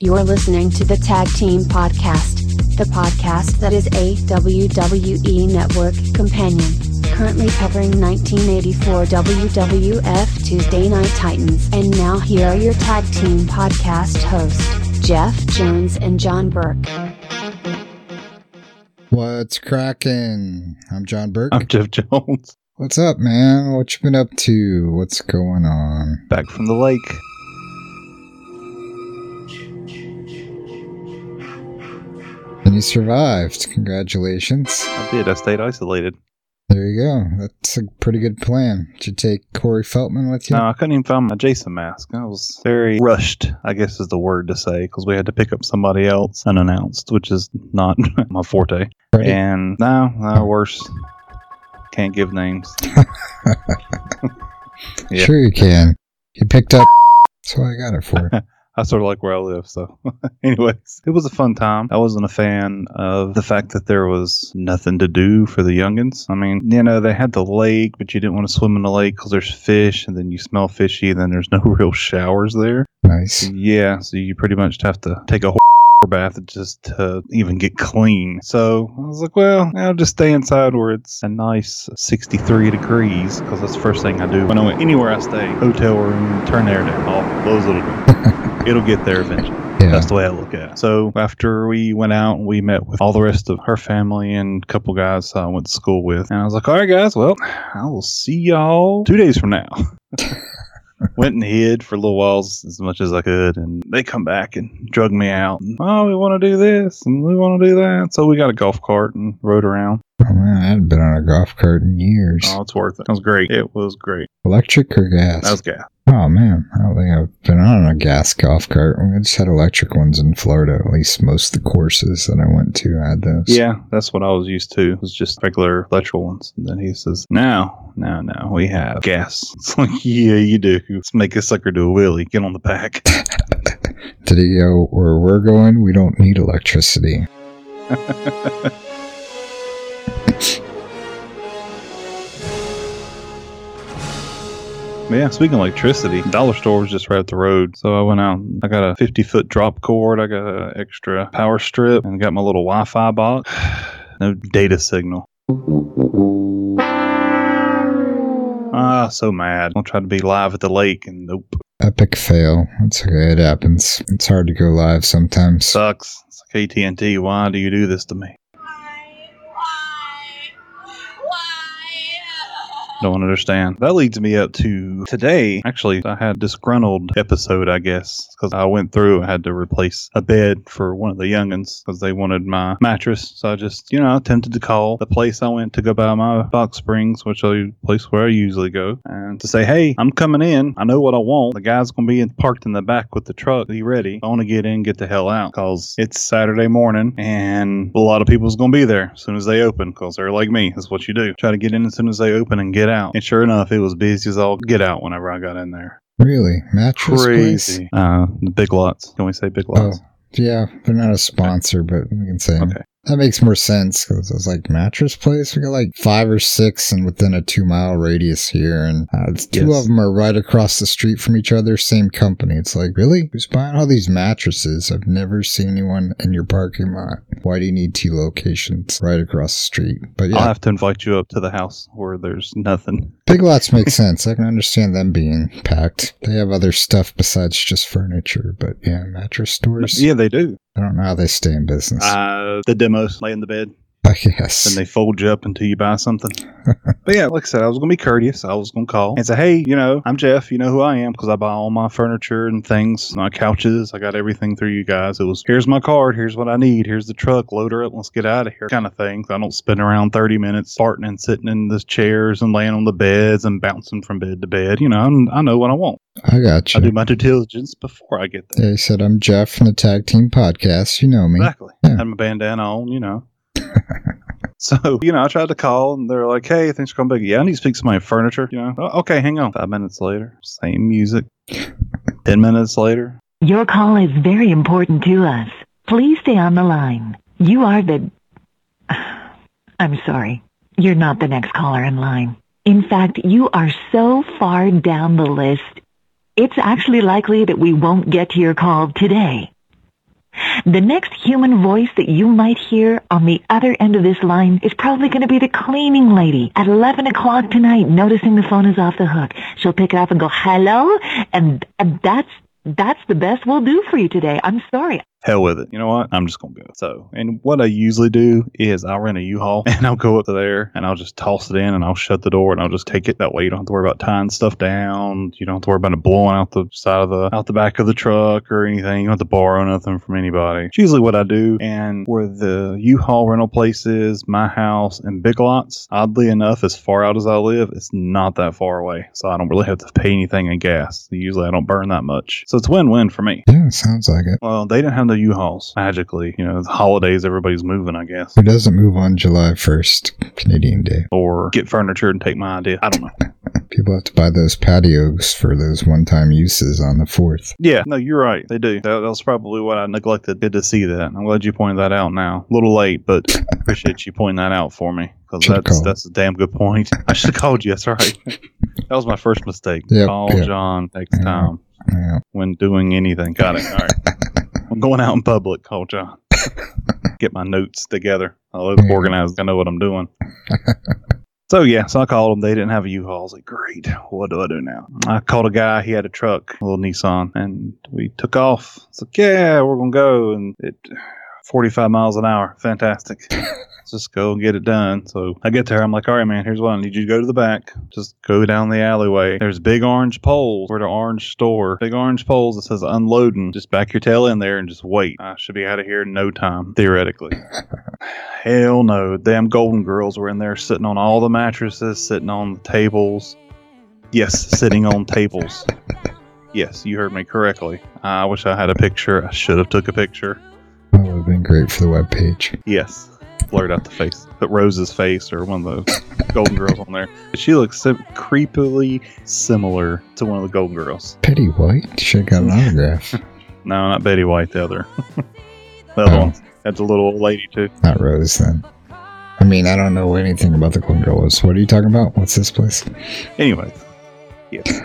You're listening to the Tag Team Podcast, the podcast that is a WWE Network companion, currently covering 1984 WWF Tuesday Night Titans. And now here are your Tag Team Podcast hosts, Jeff Jones and John Burke. What's cracking? I'm John Burke. I'm Jeff Jones. What's up, man? What you been up to? What's going on? Back from the lake. And you survived. Congratulations. I did. I stayed isolated. There you go. That's a pretty good plan. Did you take Corey Feldman with you? No, I couldn't even find my Jason mask. I was very rushed, I guess is the word to say, because we had to pick up somebody else unannounced, which is not my forte. Right. And no, no, worse. Can't give names. Yeah. Sure you can. You picked up. That's what I got it for. I sort of like where I live. So, anyways, it was a fun time. I wasn't a fan of the fact that there was nothing to do for the youngins. I mean, you know, they had the lake, but you didn't want to swim in the lake because there's fish, and then you smell fishy, and then there's no real showers there. Nice. Yeah, so you pretty much have to take a whole bath just to even get clean. So I was like, well, I'll just stay inside where it's a nice 63 degrees because that's the first thing I do when I went anywhere I stay. Hotel room, turn the air down, off, close it. It'll get there eventually. Yeah. That's the way I look at it. So after we went out, we met with all the rest of her family and a couple guys I went to school with. And I was like, all right, guys, well, I will see y'all two days from now. went and hid for a little while as much as I could, and they come back and drug me out. And, oh, we want to do this and we want to do that. So we got a golf cart and rode around. Oh man, I hadn't been on a golf cart in years. Oh, it's worth it. It was great. It was great. Electric or gas? That was gas. Oh man, I don't think I've been on a gas golf cart. We just had electric ones in Florida. At least most of the courses that I went to had those. Yeah, that's what I was used to. It was just regular electrical ones. And then he says, "Now, now, now, we have gas." It's like, yeah, you do. Let's make this sucker do a wheelie. Get on the back. Did he go where we're going? We don't need electricity. yeah, speaking of electricity, dollar store was just right up the road. So I went out. I got a 50 foot drop cord. I got an extra power strip and got my little Wi Fi box. no data signal. Ah, so mad. I tried to be live at the lake and nope. Epic fail. It's okay. It happens. It's hard to go live sometimes. Sucks. It's like AT&T. Why do you do this to me? Don't understand. That leads me up to today. Actually, I had a disgruntled episode, I guess, because I went through and had to replace a bed for one of the youngins because they wanted my mattress. So I just, you know, attempted to call the place I went to go buy my box springs, which is the place where I usually go, and to say, hey, I'm coming in. I know what I want. The guy's going to be in, parked in the back with the truck. Be ready. I want to get in, get the hell out because it's Saturday morning and a lot of people's going to be there as soon as they open because they're like me. That's what you do. Try to get in as soon as they open and get out. And sure enough, it was busy as all get out whenever I got in there. Really? Mattress place? Uh, the big lots. Can we say big lots? Oh, yeah. They're not a sponsor, but we can say. Okay. That makes more sense because it's like mattress place. We got like five or six and within a two mile radius here, and uh, it's two of them are right across the street from each other. Same company. It's like really, who's buying all these mattresses? I've never seen anyone in your parking lot. Why do you need two locations right across the street? But yeah, I'll have to invite you up to the house where there's nothing. big lots make sense. I can understand them being packed. They have other stuff besides just furniture, but yeah, mattress stores. Yeah, they do. I don't know how they stay in business. Uh, the demos lay in the bed Guess. and they fold you up until you buy something. but yeah, like I said, I was going to be courteous. I was going to call and say, hey, you know, I'm Jeff. You know who I am because I buy all my furniture and things, my couches. I got everything through you guys. It was, here's my card. Here's what I need. Here's the truck. Load her up. Let's get out of here kind of thing. I don't spend around 30 minutes farting and sitting in the chairs and laying on the beds and bouncing from bed to bed. You know, I'm, I know what I want. I got you. I do my due diligence before I get there. They said, I'm Jeff from the Tag Team Podcast. You know me. Exactly. Yeah. Had my bandana on, you know. so, you know, I tried to call and they're like, hey, thanks for coming back. Yeah, I need to speak to my furniture. You know, "Oh, okay, hang on. Five minutes later, same music. Ten minutes later, Your call is very important to us. Please stay on the line. You are the. I'm sorry. You're not the next caller in line. In fact, you are so far down the list, it's actually likely that we won't get to your call today. The next human voice that you might hear on the other end of this line is probably going to be the cleaning lady at 11 o'clock tonight, noticing the phone is off the hook. She'll pick it up and go, hello? And, and that's, that's the best we'll do for you today. I'm sorry. Hell with it. You know what? I'm just gonna go. So, and what I usually do is I'll rent a U-Haul and I'll go up to there and I'll just toss it in and I'll shut the door and I'll just take it. That way you don't have to worry about tying stuff down. You don't have to worry about it blowing out the side of the out the back of the truck or anything. You don't have to borrow nothing from anybody. It's usually what I do. And where the U-Haul rental place is, my house and Big Lots, oddly enough, as far out as I live, it's not that far away. So I don't really have to pay anything in gas. Usually I don't burn that much. So it's win-win for me. Yeah, sounds like it. Well, they didn't have the U-Hauls magically. You know, the holidays, everybody's moving, I guess, Who doesn't move on July 1st, Canadian Day? or get furniture and take my idea. I don't know. People have to buy those patios for those one time uses on the 4th. Yeah, no, you're right. They do. That, that was probably what I neglected. Good to see that. I'm glad you pointed that out. Now, a little late, but appreciate you pointing that out for me because that's called. that's a damn good point. I should have called you. That's right. that was my first mistake. Yep, Call yep. John next Yeah. time Yeah. when doing anything. Got it. All right. I'm going out in public. Call John. Get my notes together. I look organized. I know what I'm doing. So yeah, so I called them. They didn't have a U-Haul. I was like, great. What do I do now? I called a guy. He had a truck, a little Nissan, and we took off. It's like, yeah, we're gonna go, and it, 45 miles an hour. Fantastic. Let's just go and get it done. So I get there. I'm like, all right, man. Here's what I need you to go to the back. Just go down the alleyway. There's big orange poles. We're at an orange store. Big orange poles that says unloading. Just back your tail in there and just wait. I should be out of here in no time, theoretically. Hell no. Damn Golden Girls were in there sitting on all the mattresses, sitting on the tables. Yes, sitting on tables. Yes, you heard me correctly. I wish I had a picture. I should have took a picture. That would have been great for the web page. Yes. Blurred out the face. Put Rose's face or one of the Golden Girls on there. She looks sim- creepily similar to one of the Golden Girls. Betty White should have got an autograph. No, not Betty White, the other. the other Oh. one. That's a little old lady, too. Not Rose, then. I mean, I don't know anything about the Golden Girls. What are you talking about? What's this place? Anyways, yes.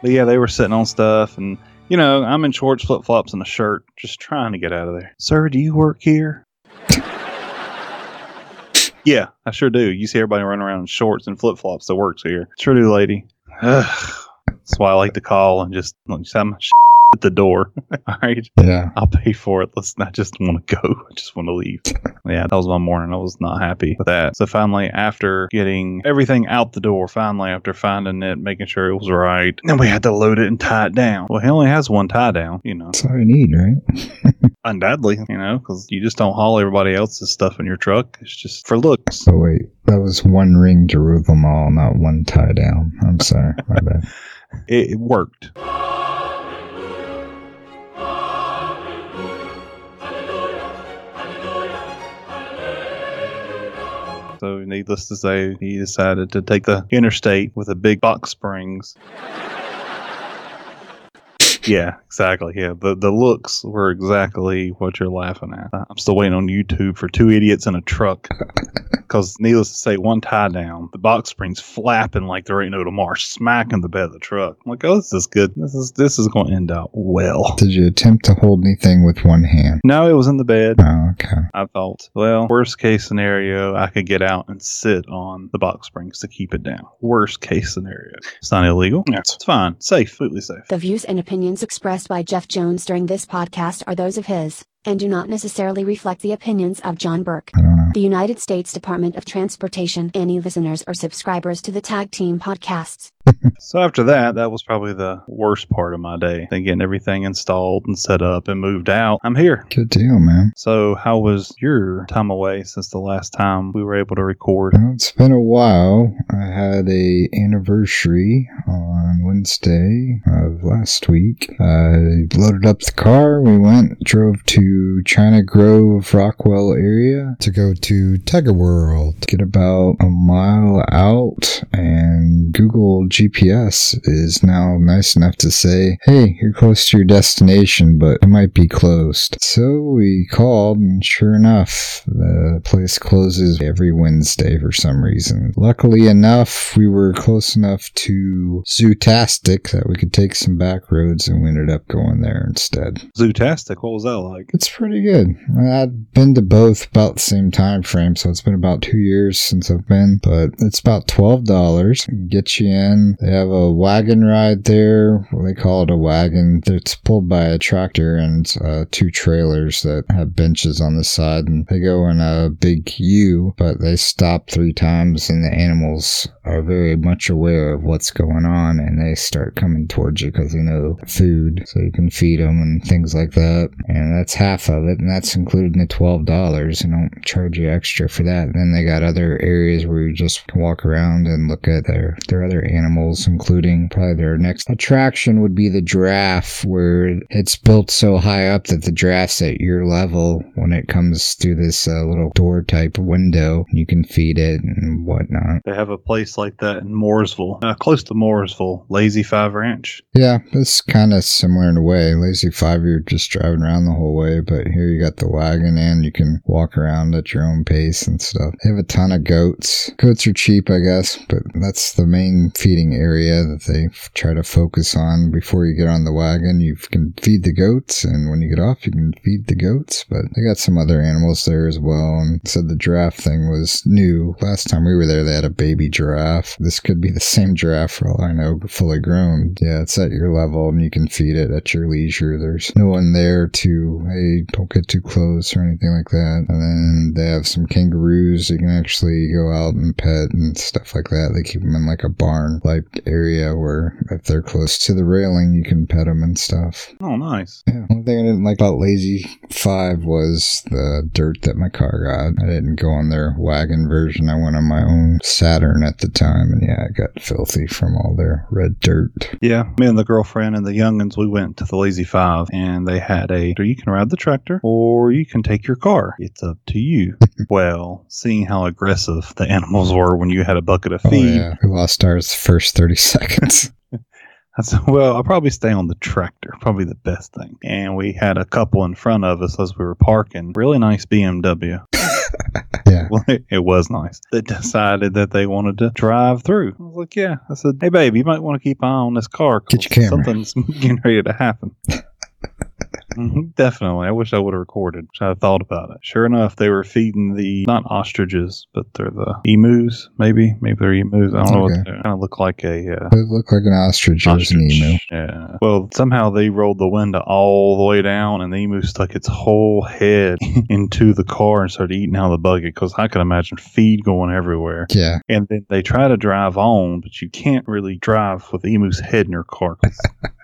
but yeah, they were sitting on stuff, and you know, I'm in shorts, flip flops, and a shirt, just trying to get out of there. Sir, do you work here? yeah, I sure do. You see everybody running around in shorts and flip flops that works here. Sure do, lady. Ugh. That's why I like to call and just like, just have my at the door. All right. Yeah. I'll pay for it. Let's not just want to go. I just want to leave. yeah, that was my morning. I was not happy with that. So finally, after getting everything out the door, finally, after finding it, making sure it was right, then we had to load it and tie it down. Well, he only has one tie down, you know, That's all you need, right? undoubtedly, you know, because you just don't haul everybody else's stuff in your truck. It's just for looks. Oh, wait. That was one ring to rule them all, not one tie down. I'm sorry. My bad. It, it worked. So, needless to say, he decided to take the interstate with a big box springs. Yeah, exactly. Yeah, the the looks were exactly what you're laughing at. I'm still waiting on YouTube for two idiots in a truck. Because, needless to say, one tie down, the box springs flapping like there ain't no tomorrow, smacking the bed of the truck. I'm like, oh, this is good. This is this is going to end out well. Did you attempt to hold anything with one hand? No, it was in the bed. Oh, okay. I thought, well, worst case scenario, I could get out and sit on the box springs to keep it down. Worst case scenario. It's not illegal. It's fine. Safe. Completely safe. The views and opinions expressed by Jeff Jones during this podcast are those of his, and do not necessarily reflect the opinions of John Burke. The United States Department of Transportation. Any listeners or subscribers to the Tag Team podcasts. So after that, that was probably the worst part of my day. Then getting everything installed and set up and moved out. I'm here. Good deal, man. So how was your time away since the last time we were able to record? Well, it's been a while. I had a anniversary on Wednesday of last week. I loaded up the car. We went, drove to China Grove, Rockwell area to go to Tiger World. Get about a mile out and Google GPS is now nice enough to say, hey, you're close to your destination, but it might be closed. So we called, and sure enough, the place closes every Wednesday for some reason. Luckily enough, we were close enough to Zootastic that we could take some back roads, and we ended up going there instead. Zootastic, what was that like? It's pretty good. I've been to both about the same time frame, so it's been about two years since I've been, but it's about twelve dollars. Get you in. They have a wagon ride there. Well, they call it a wagon. It's pulled by a tractor and uh, two trailers that have benches on the side, and they go in a big U, but they stop three times, and the animals are very much aware of what's going on, and they start coming towards you because they know food, so you can feed them and things like that. And that's half of it, and that's included in the twelve dollars. And don't charge you extra for that. And then they got other areas where you just walk around and look at their their other animals, including probably their next attraction would be the giraffe, where it's built so high up that the giraffe's at your level when it comes through this uh, little door type window. You can feed it and whatnot. They have a place like that in Mooresville, uh, close to Mooresville, Lazy Five Ranch. Yeah, it's kind of similar in a way. Lazy Five, you're just driving around the whole way, but here you got the wagon and you can walk around at your own pace and stuff. They have a ton of goats. Goats are cheap, I guess, but that's the main feeding area that they f- try to focus on before you get on the wagon. You can feed the goats, and when you get off, you can feed the goats. But they got some other animals there as well. And said the giraffe thing was new. Last time we were there, they had a baby giraffe. This could be the same giraffe for all I know, fully grown. Yeah, it's at your level, and you can feed it at your leisure. There's no one there to, hey, don't get too close or anything like that. And then they have some kangaroos you can actually go out and pet and stuff like that. They keep them in like a barn like area where if they're close to the railing, you can pet them and stuff. Oh, nice. Yeah. One thing I didn't like about Lazy Five was the dirt that my car got. I didn't go on their wagon version. I went on my own Saturn at the time, and yeah, it got filthy from all their red dirt. Yeah, me and the girlfriend and the youngins, we went to the Lazy Five, and they had a. You can ride the tractor, or you can take your car. It's up to you. well, seeing how aggressive the animals were when you had a bucket of Oh feed, yeah, we lost ours the first thirty seconds. I said, well, I'll probably stay on the tractor. Probably the best thing. And we had a couple in front of us as we were parking. Really nice BMW. yeah. Well, it, it was nice. They decided that they wanted to drive through. I was like, yeah. I said, hey, babe, you might want to keep an eye on this car. Get your camera. Something's getting ready to happen. Mhm, Definitely. I wish I would have recorded. I thought about it. Sure enough, they were feeding the, not ostriches, but they're the emus, maybe. Maybe they're emus. I don't know what they kind of look like a, uh, It looked like an ostrich or an emu. Yeah. Well, somehow they rolled the window all the way down, and the emu stuck its whole head into the car and started eating out of the bucket. Because I can imagine feed going everywhere. Yeah, And then they try to drive on, but you can't really drive with the emu's head in your car.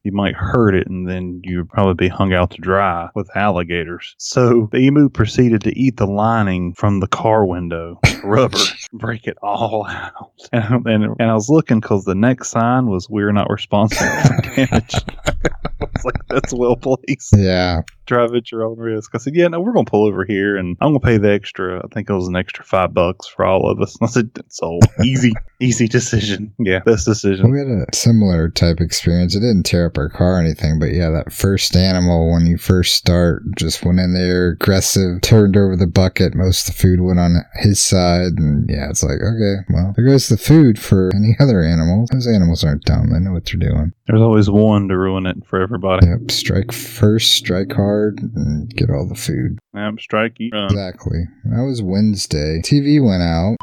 you might hurt it, and then you'd probably be hung out to dry with alligators. So the emu proceeded to eat the lining from the car window, rubber, break it all out. And, and, and I was looking because the next sign was "We're not responsible for damage." I was like, "That's well placed." yeah. Drive at your own risk. I said, yeah, no, we're going to pull over here and I'm going to pay the extra. I think it was an extra five bucks for all of us. And I said, so easy, easy decision. Yeah, best decision. We had a similar type experience. It didn't tear up our car or anything, but yeah, that first animal when you first start just went in there aggressive, turned over the bucket. Most of the food went on his side, and yeah, it's like okay, well, there goes the food for any other animals. Those animals aren't dumb; they know what they're doing. There's always one to ruin it for everybody. Yep, strike first, strike hard, and get all the food. Yep, strike, eat. Exactly. That was Wednesday. TV went out.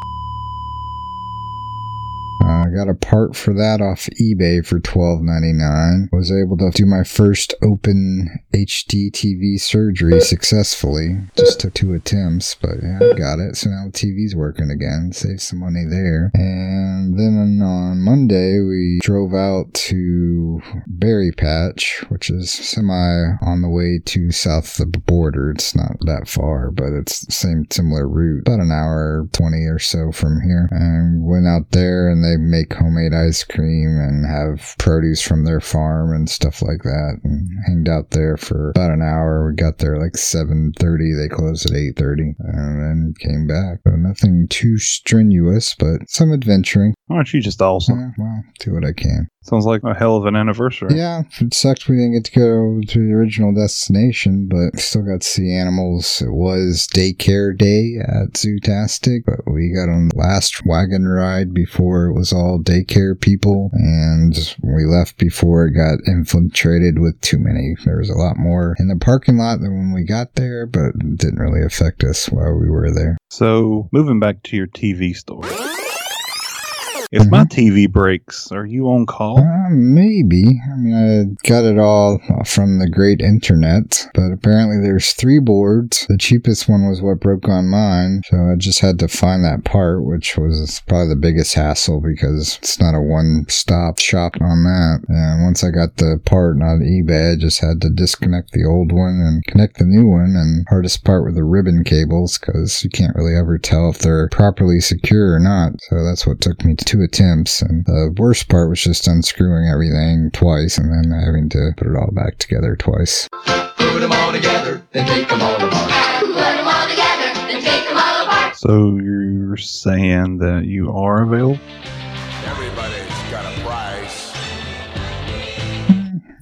I got a part for that off eBay for twelve ninety nine. Was able to do my first open HD TV surgery successfully. Just took two attempts, but yeah, I got it. So now the TV's working again. Saved some money there. And then on Monday we drove out to Berry Patch, which is semi on the way to south of the border. It's not that far, but it's the same similar route. About an hour twenty or so from here. And went out there and they make homemade ice cream and have produce from their farm and stuff like that. And hanged out there for about an hour. We got there like seven thirty. They closed at eight thirty, and then came back. So nothing too strenuous, but some adventuring. Aren't you just awesome? Yeah, well, do what I can. Sounds like a hell of an anniversary. Yeah, it sucked we didn't get to go to the original destination, but still got to see animals. It was daycare day at Zootastic, but we got on the last wagon ride before it was all daycare people, and we left before it got infiltrated with too many. There was a lot more in the parking lot than when we got there, but it didn't really affect us while we were there. So, moving back to your TV story. If my TV breaks, are you on call? Uh, maybe. I mean, I got it all from the great internet, but apparently there's three boards. The cheapest one was what broke on mine, so I just had to find that part, which was probably the biggest hassle because it's not a one-stop shop on that. And once I got the part on eBay, I just had to disconnect the old one and connect the new one. And hardest part were the ribbon cables because you can't really ever tell if they're properly secure or not. So that's what took me two attempts. And the worst part was just unscrewing everything twice and then having to put it all back together twice. Put them all together, then take them all apart. Put them all together and take them all apart. So, you're saying that you are available? Everybody's got a price.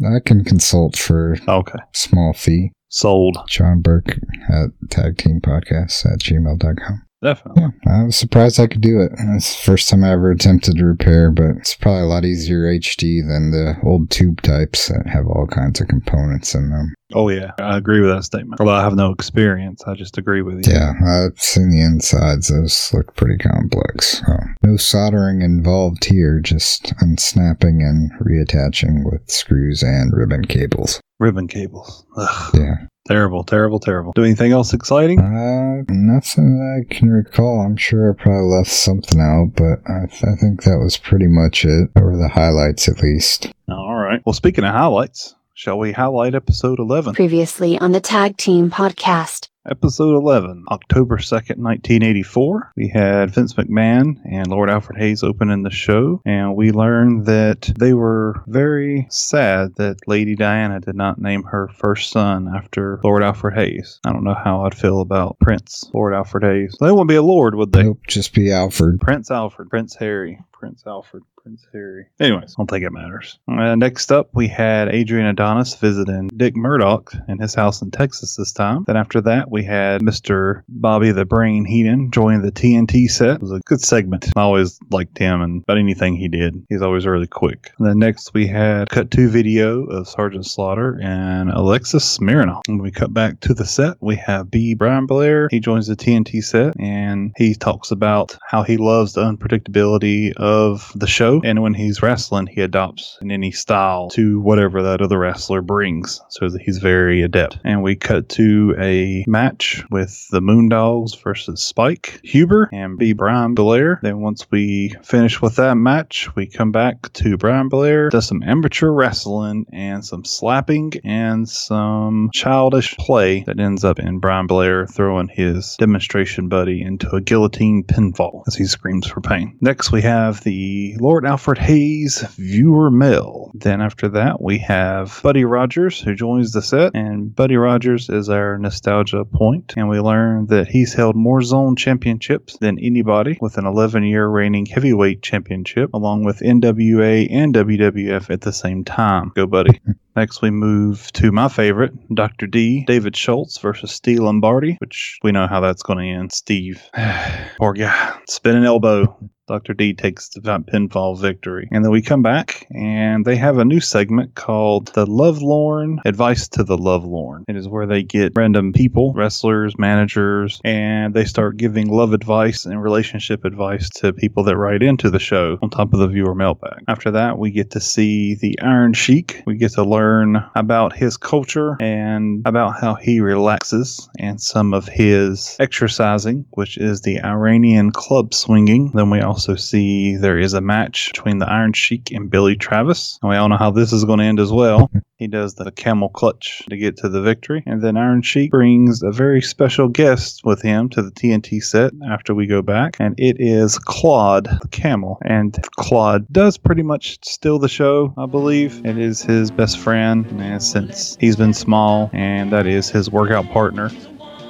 I can consult for Okay. small fee. Sold. John Burke at tagteampodcasts at gmail.com. Definitely. Yeah, I was surprised I could do it. It's the first time I ever attempted to repair, but it's probably a lot easier HD than the old tube types that have all kinds of components in them. Oh, yeah. I agree with that statement. Although I have no experience, I just agree with you. Yeah, I've seen the insides. Those look pretty complex. So, no soldering involved here, just unsnapping and reattaching with screws and ribbon cables. Ribbon cables. Ugh. Yeah. Terrible, terrible, terrible. Do anything else exciting? Uh, nothing that I can recall. I'm sure I probably left something out, but I, th- I think that was pretty much it, or the highlights at least. All right. Well, speaking of highlights, shall we highlight episode 11? Previously on the Tag Team Podcast. Episode 11, October 2nd, 1984. We had Vince McMahon and Lord Alfred Hayes opening the show, and we learned that they were very sad that Lady Diana did not name her first son after Lord Alfred Hayes. I don't know how I'd feel about Prince, Lord Alfred Hayes. They wouldn't be a lord, would they? Nope, just be Alfred. Prince Alfred, Prince Harry, Prince Alfred, Harry. Anyways, I don't think it matters. Uh, next up, we had Adrian Adonis visiting Dick Murdoch in his house in Texas this time. Then after that, we had Mr. Bobby the Brain Heenan joining the TNT set. It was a good segment. I always liked him and about anything he did. He's always really quick. And then next, we had cut to video of Sergeant Slaughter and Alexis Smirnoff. When we cut back to the set, we have B. Brian Blair. He joins the TNT set and he talks about how he loves the unpredictability of the show. And when he's wrestling, he adopts in any style to whatever that other wrestler brings. So he's very adept. And we cut to a match with the Moondogs versus Spike Huber and B. Brian Blair. Then once we finish with that match, we come back to Brian Blair, does some amateur wrestling and some slapping and some childish play that ends up in Brian Blair throwing his demonstration buddy into a guillotine pinfall as he screams for pain. Next, we have the Lord Alfred Hayes viewer mail. Then after that, we have Buddy Rogers who joins the set, and Buddy Rogers is our nostalgia point, and we learn that he's held more zone championships than anybody with an 11 year reigning heavyweight championship, along with NWA and WWF at the same time. Go, Buddy. Next, we move to my favorite, Dr. D, David Schultz versus Steve Lombardi, which we know how that's going to end. Steve, poor guy, spinning elbow. Dr. D takes the pinfall victory. And then we come back and they have a new segment called The Lovelorn Advice to the Lovelorn. It is where they get random people, wrestlers, managers, and they start giving love advice and relationship advice to people that write into the show on top of the viewer mailbag. After that, we get to see the Iron Sheik. We get to learn about his culture and about how he relaxes and some of his exercising, which is the Iranian club swinging. Then we also see there is a match between the Iron Sheik and Billy Travis. And we all know how this is going to end as well. He does the camel clutch to get to the victory. And then Iron Sheik brings a very special guest with him to the TNT set after we go back. And it is Claude the camel. And Claude does pretty much steal the show, I believe. It is his best friend and since he's been small, and that is his workout partner.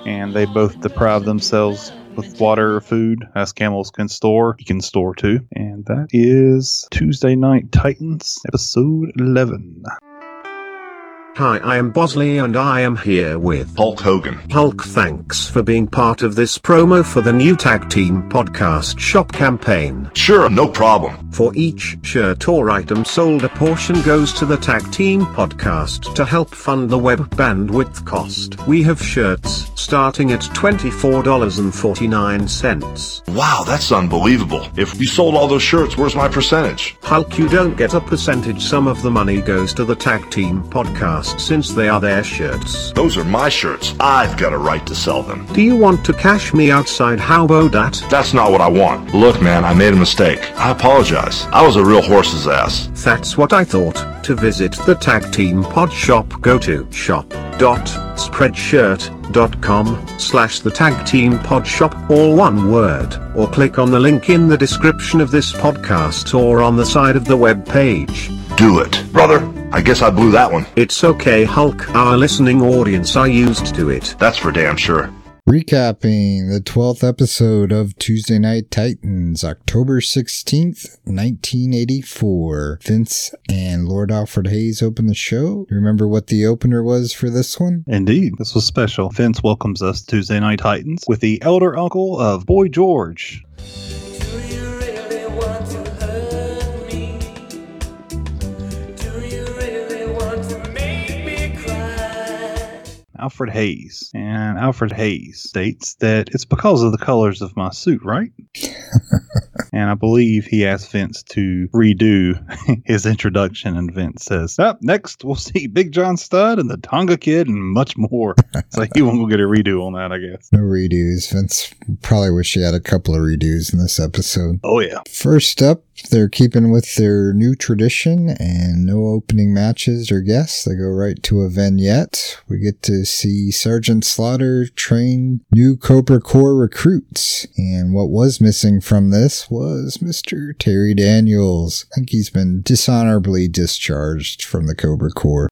And they both deprive themselves with water, or food, as camels can store, he can store too. And that is Tuesday Night Titans, episode 11. Hi, I am Bosley and I am here with Hulk Hogan. Hulk. Thanks for being part of this promo for the new Tag Team Podcast Shop campaign. Sure, no problem. For each shirt or item sold, a portion goes to the Tag Team Podcast to help fund the web bandwidth cost. We have shirts starting at $24.49. Wow, that's unbelievable. If you sold all those shirts, where's my percentage? Hulk, you don't get a percentage. Some of the money goes to the Tag Team Podcast since they are their shirts. Those are my shirts. I've got a right to sell them. Do you want to cash me outside? How about that? That's not what I want. Look, man, I made a mistake. I apologize. I was a real horse's ass. That's what I thought. To visit the Tag Team Pod Shop, go to shop.spreadshirt.com slash the Tag Team Pod Shop, all one word, or click on the link in the description of this podcast or on the side of the web page. Do it. Brother, I guess I blew that one. It's okay, Hulk. Our listening audience are used to it. That's for damn sure. Recapping the 12th episode of Tuesday Night Titans, October 16th, 1984. Vince and Lord Alfred Hayes open the show. Remember what the opener was for this one? Indeed, this was special. Vince welcomes us to Tuesday Night Titans with the elder uncle of Boy George. Alfred Hayes. And Alfred Hayes states that it's because of the colors of my suit, right? and I believe he asked Vince to redo his introduction, and Vince says, Up next, we'll see Big John Studd and the Tonga Kid and much more. so he won't go get a redo on that, I guess. No redos. Vince probably wish he had a couple of redos in this episode. Oh, yeah. First up, they're keeping with their new tradition and no opening matches or guests. They go right to a vignette. We get to see Sergeant Slaughter train new Cobra Corps recruits. And what was missing from this was Mr. Terry Daniels. I think he's been dishonorably discharged from the Cobra Corps.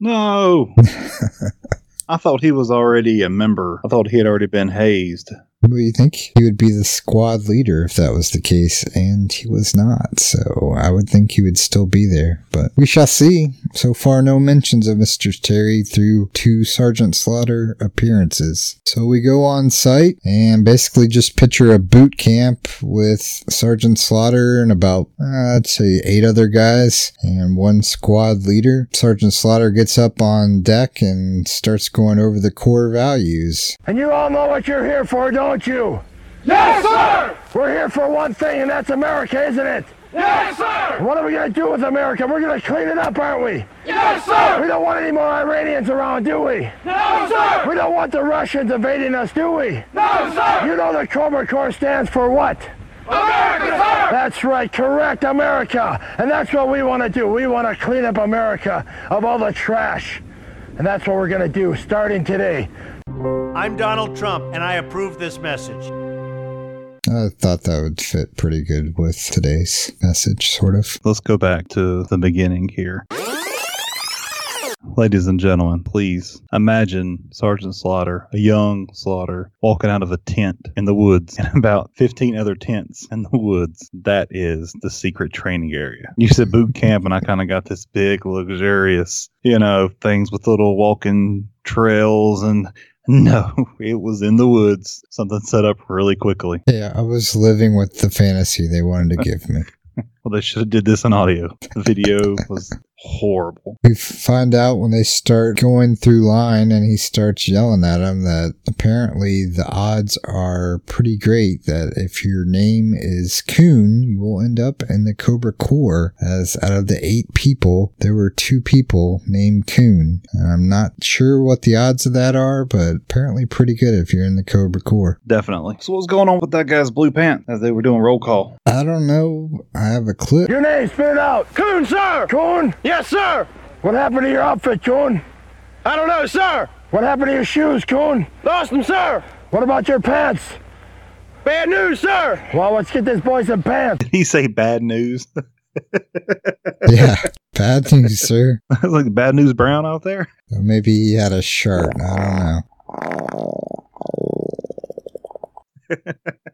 No. I thought he was already a member. I thought he had already been hazed. Well, you think he would be the squad leader if that was the case, and he was not. So I would think he would still be there, but we shall see. So far, no mentions of Mr. Terry through two Sergeant Slaughter appearances. So we go on site and basically just picture a boot camp with Sergeant Slaughter and about, uh, I'd say, eight other guys and one squad leader. Sergeant Slaughter gets up on deck and starts going over the core values. And you all know what you're here for, don't you? Yes, sir! We're here for one thing, and that's America, isn't it? Yes, sir! What are we going to do with America? We're going to clean it up, aren't we? Yes, sir! We don't want any more Iranians around, do we? No, sir! We don't want the Russians invading us, do we? No, sir! You know the Cobra Corps stands for what? America, sir! That's right, correct, America. And that's what we want to do. We want to clean up America of all the trash. And that's what we're going to do starting today. I'm Donald Trump, and I approve this message. I thought that would fit pretty good with today's message, sort of. Let's go back to the beginning here. Ladies and gentlemen, please imagine Sergeant Slaughter, a young Slaughter, walking out of a tent in the woods and about 15 other tents in the woods. That is the secret training area. You said boot camp, and I kind of got this big, luxurious, you know, things with little walking trails and no, it was in the woods. Something set up really quickly. Yeah, I was living with the fantasy they wanted to give me. Well, they should have did this in audio. The video was horrible. We find out when they start going through line and he starts yelling at him that apparently the odds are pretty great that if your name is Coon, you will end up in the Cobra Corps. As out of the eight people, there were two people named Coon. And I'm not sure what the odds of that are, but apparently pretty good if you're in the Cobra Corps. Definitely. So what's going on with that guy's blue pants as they were doing roll call? I don't know. I have a clip. Your name, spit it out. Coon, sir! Coon? Yes, sir! What happened to your outfit, Coon? I don't know, sir! What happened to your shoes, Coon? Lost them, sir! What about your pants? Bad news, sir! Well, let's get this boy some pants. Did he say bad news? Yeah, bad news, sir. like bad news brown out there? Maybe he had a shirt. I don't know.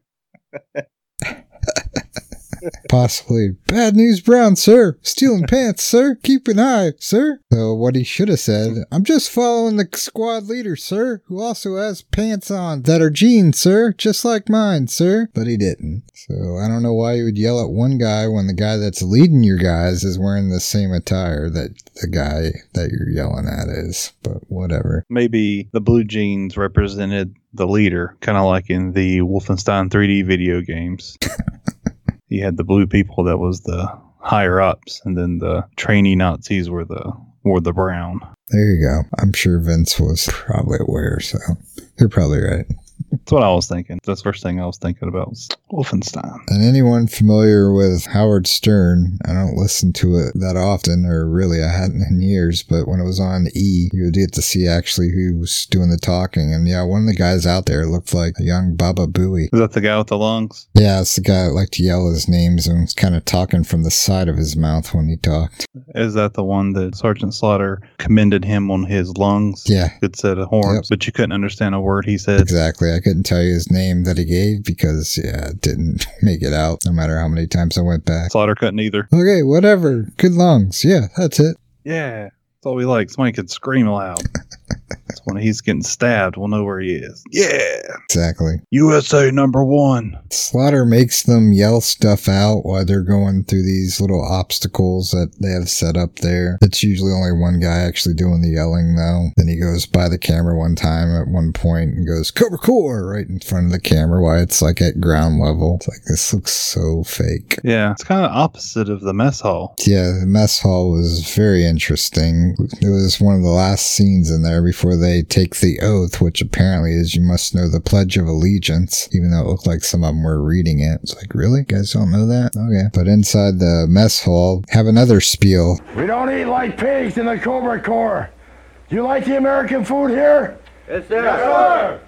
Possibly. Bad news, Brown, sir. Stealing pants, sir. Keep an eye, sir. So, what he should have said, I'm just following the squad leader, sir, who also has pants on that are jeans, sir, just like mine, sir. But he didn't. So, I don't know why you would yell at one guy when the guy that's leading your guys is wearing the same attire that the guy that you're yelling at is. But whatever. Maybe the blue jeans represented the leader, kind of like in the Wolfenstein 3D video games. you had the blue people that was the higher ups, and then the trainee Nazis were the were the brown. There you go. I'm sure Vince was probably aware, so you're probably right. That's what I was thinking. That's the first thing I was thinking about was Wolfenstein. And anyone familiar with Howard Stern, I don't listen to it that often, or really I hadn't in years, but when it was on E, you would get to see actually who was doing the talking. And yeah, one of the guys out there looked like a young Baba Booey. Is that the guy with the lungs? Yeah, it's the guy that liked to yell his names and was kind of talking from the side of his mouth when he talked. Is that the one that Sergeant Slaughter commended him on his lungs? Yeah. Good set of horns, Yep. but you couldn't understand a word he said. Exactly. I couldn't tell you his name that he gave because, yeah, it didn't make it out no matter how many times I went back. Slaughter couldn't either. Okay, whatever. Good lungs. Yeah, that's it. Yeah, that's all we like. Somebody could scream loud. That's when he's getting stabbed. We'll know where he is. Yeah, Exactly. USA number one. Slaughter makes them yell stuff out while they're going through these little obstacles that they have set up there. It's usually only one guy actually doing the yelling though. Then he goes by the camera one time at one point and goes, Cobra Corps right in front of the camera while it's like at ground level. It's like, this looks so fake. Yeah, it's kind of opposite of the mess hall. Yeah, the mess hall was very interesting. It was one of the last scenes in there before they take the oath, which apparently is you must know the Pledge of Allegiance, even though it looked like some of them were reading it. It's like, really? You guys don't know that? Oh, okay. But inside the mess hall, have another spiel. We don't eat like pigs in the Cobra Corps. Do you like the American food here? Yes, sir. Yes, sir.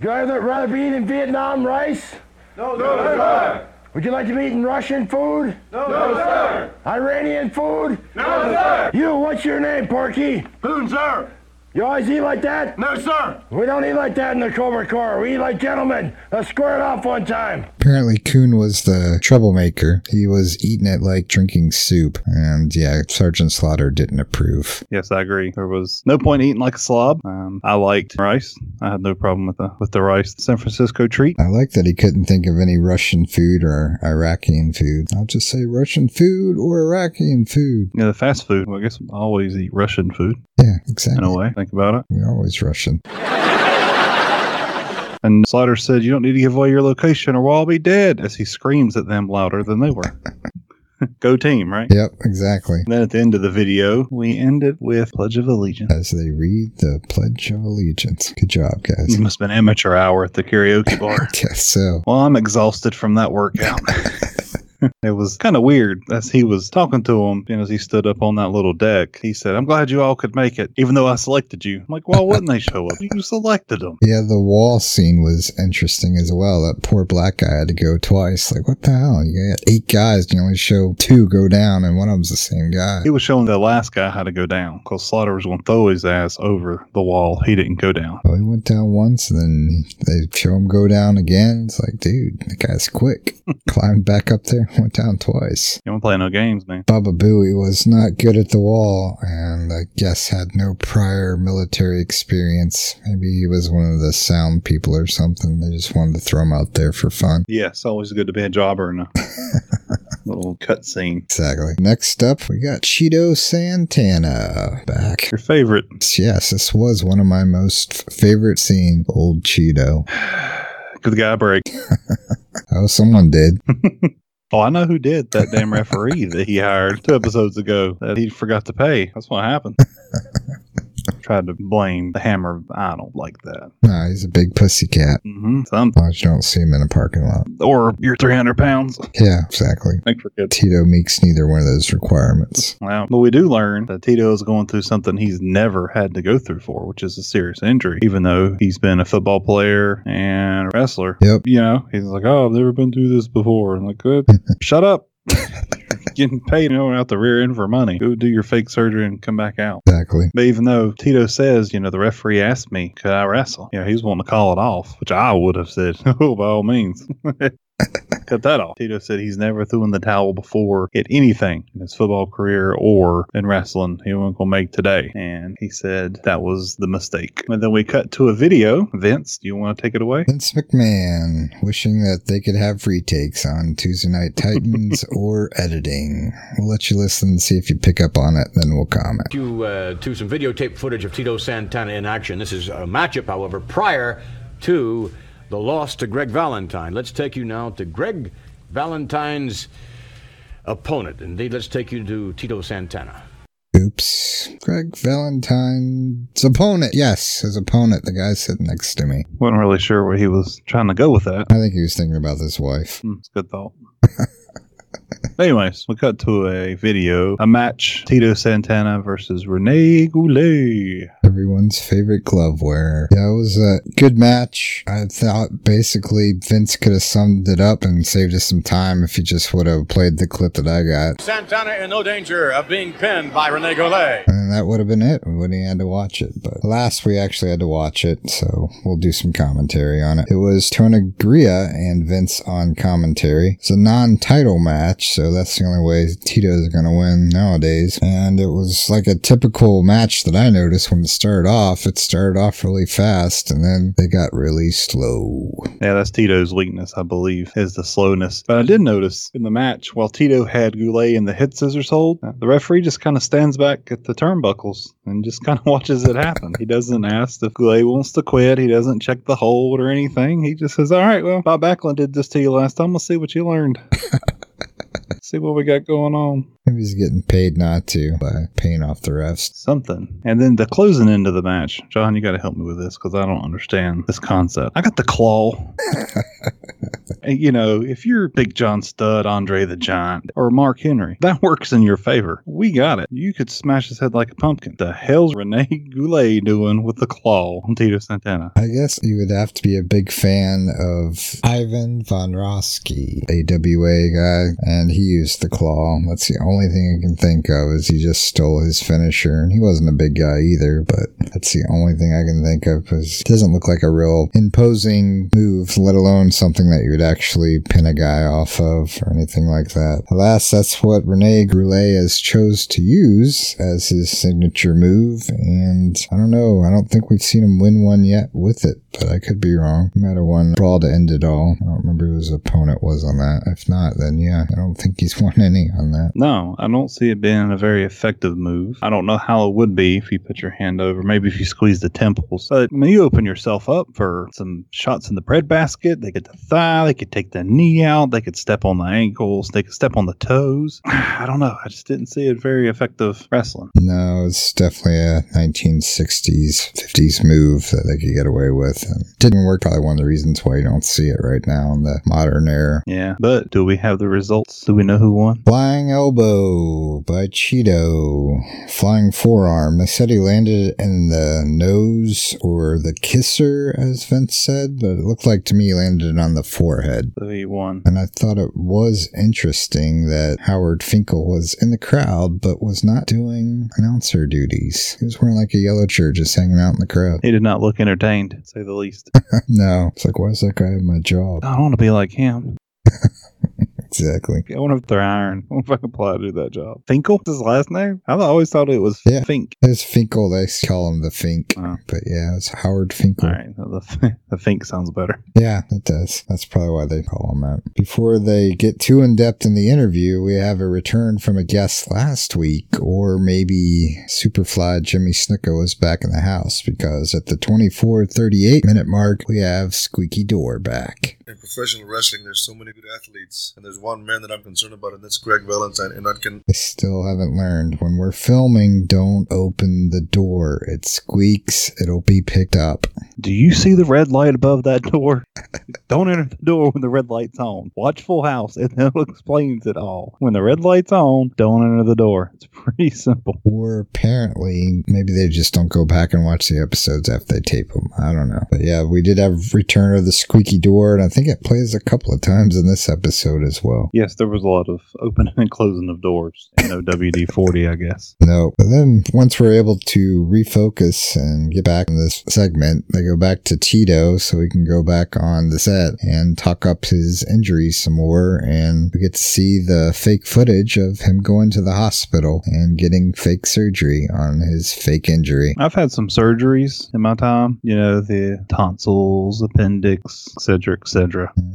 You rather, rather be eating Vietnam rice? No, no, sir. Would you like to be eating Russian food? No, no, sir. Iranian food? No, sir. You, what's your name, Porky? Poon, sir. You always eat like that? No, sir. We don't eat like that in the Cobra Corps. We eat like gentlemen. Let's square it off one time. Apparently, Kuhn was the troublemaker. He was eating it like drinking soup. And yeah, Sergeant Slaughter didn't approve. Yes, I agree. There was no point eating like a slob. Um, I liked rice. I had no problem with the with the rice. San Francisco treat. I like that he couldn't think of any Russian food or Iraqi food. I'll just say Russian food or Iraqi food. Yeah, the fast food. Well, I guess I always eat Russian food Yeah, exactly. in a way. Think about it. We're always Russian. And Slaughter said, "You don't need to give away your location, or we'll all be dead." As he screams at them louder than they were. Go team, right? Yep, exactly. And then at the end of the video, we end it with Pledge of Allegiance. As they read the Pledge of Allegiance. Good job, guys. It must have been amateur hour at the karaoke bar. Guess so. Well, I'm exhausted from that workout. it was kind of weird as he was talking to him, and as he stood up on that little deck, he said, I'm glad you all could make it, even though I selected you. I'm like, well, wouldn't they show up? You selected them. Yeah, the wall scene was interesting as well. That poor black guy had to go twice. Like, what the hell? You got eight guys, you only show two go down, and one of them's the same guy. He was showing the last guy how to go down because Slaughter was going to throw his ass over the wall. He didn't go down. Oh, he went down once, and then they show him go down again. It's like, dude, the guy's quick. Climbed back up there, went down twice. You don't play no games, man. Baba Booey was not good at the wall, and I guess had no prior military experience. Maybe he was one of the sound people or something. They just wanted to throw him out there for fun. Yeah, it's always good to be a jobber in a little cutscene. Exactly. Next up, we got Cheeto Santana back. Your favorite. Yes, this was one of my most favorite scenes. Old Cheeto. Give the guy a break. Oh, someone did. Oh, I know who did that damn referee that he hired two episodes ago that he forgot to pay. That's what happened. Tried to blame the hammer of idol like that. Nah, he's a big pussy cat. Mm-hmm. Some Why you don't see him in a parking lot? or you're 300 pounds. Yeah, exactly. Think for kids. Tito meets neither one of those requirements. Well, but we do learn that Tito is going through something he's never had to go through for, which is a serious injury, even though he's been a football player and a wrestler. Yep. You know, he's like, oh, I've never been through this before. I'm like, good. Shut up. getting paid you know, out the rear end for money. Go do your fake surgery and come back out. Exactly. But even though Tito says, you know, the referee asked me, could I wrestle? You know, he's wanting to call it off, which I would have said, oh, by all means. Cut that off. Tito said he's never threw in the towel before at anything in his football career or in wrestling. He wasn't going to make today. And he said that was the mistake. And then we cut to a video. Vince, do you want to take it away? Vince McMahon wishing that they could have retakes on Tuesday Night Titans or editing. We'll let you listen and see if you pick up on it, then we'll comment. To, uh, to some videotape footage of Tito Santana in action. This is a matchup, however, prior to the loss to Greg Valentine. Let's take you now to Greg Valentine's opponent. Indeed, let's take you to Tito Santana. Oops. Greg Valentine's opponent. Yes, his opponent, the guy sitting next to me. Wasn't really sure where he was trying to go with that. I think he was thinking about his wife. Hmm, it's a good thought. Anyways, we cut to a video, a match: Tito Santana versus Rene Goulet. Everyone's favorite glove wearer. Yeah, it was a good match. I thought basically Vince could have summed it up and saved us some time if he just would have played the clip that I got. Santana in no danger of being pinned by Rene Goulet. And that would have been it. We wouldn't have had to watch it. But last we actually had to watch it, so we'll do some commentary on it. It was Tona Gria and Vince on commentary. It's a non-title match, so that's the only way Tito's going to win nowadays. And it was like a typical match that I noticed when it started off. It started off really fast, and then they got really slow. Yeah, that's Tito's weakness, I believe, is the slowness. But I did notice in the match, while Tito had Goulet in the hit scissors hold, uh, the referee just kind of stands back at the turnbuckles and just kind of watches it happen. he doesn't ask if Goulet wants to quit. He doesn't check the hold or anything. He just says, "All right, well, Bob Backlund did this to you last time. Let's see what you learned." see what we got going on. Maybe he's getting paid not to by paying off the refs. Something. And then the closing end of the match. John, you got to help me with this because I don't understand this concept. I got the claw. And, you know, if you're Big John Studd, Andre the Giant, or Mark Henry, that works in your favor. We got it. You could smash his head like a pumpkin. The hell's Rene Goulet doing with the claw on Tito Santana? I guess you would have to be a big fan of Ivan Von Raschke, AWA guy, and he used the claw. That's the only thing I can think of is he just stole his finisher, and he wasn't a big guy either, but that's the only thing I can think of it doesn't look like a real imposing move, let alone something that you would actually pin a guy off of or anything like that. Alas, that's what Rene has chose to use as his signature move, and I don't know, I don't think we've seen him win one yet with it, but I could be wrong. Have won Brawl to end it all. I don't remember who his opponent was on that. If not, then yeah, I don't think he's won any on that. No, I don't see it being a very effective move. I don't know how it would be if you put your hand over, maybe if you squeeze the temples. But when you open yourself up for some shots in the bread basket, they get the thigh, they could take the knee out, they could step on the ankles, they could step on the toes. I don't know. I just didn't see it very effective wrestling. No, it's definitely a 1960s, 50s move that they could get away with. And didn't work. Probably one of the reasons why you don't see it right now in the modern era. Yeah, but do we have the results? Do we know who won? Flying elbow by Cheeto. Flying forearm. They said he landed in the nose or the kisser, as Vince said, but it looked like to me he landed on the forehead. So he won. And I thought it was interesting that Howard Finkel was in the crowd, but was not doing announcer duties. He was wearing like a yellow shirt, just hanging out in the crowd. He did not look entertained, say the least. no, it's like, why does that guy have my job? I don't want to be like him. Exactly. I wonder if they're iron. I wonder if I can apply to do that job. Finkel is his last name? I always thought it was Yeah. Fink. It's Finkel. They call him the Fink. Oh. But yeah, it's Howard Finkel. All right, the, the Fink sounds better. Yeah, it does. That's probably why they call him that. Before they get too in depth in the interview, we have a return from a guest last week, or maybe Superfly Jimmy Snuka was back in the house because at the 24 38 minute mark, we have Squeaky Door back. In professional wrestling, there's so many good athletes, and there's one man that I'm concerned about, and that's Greg Valentine. And I can I still haven't learned. When we're filming, don't open the door. It squeaks, it'll be picked up. Do you see the red light above that door? Don't enter the door when the red light's on. Watch Full House, and it explains it all. When the red light's on, don't enter the door. It's pretty simple. Or apparently, maybe they just don't go back and watch the episodes after they tape them. I don't know. But yeah, we did have Return of the Squeaky Door, and I think it plays a couple of times in this episode as well. Yes, there was a lot of opening and closing of doors. No WD 40, I guess. No, but then once we're able to refocus and get back in this segment, they go back to Tito so we can go back on the set and talk up his injuries some more. And we get to see the fake footage of him going to the hospital and getting fake surgery on his fake injury. I've had some surgeries in my time, you know, the tonsils, appendix, etc., etc.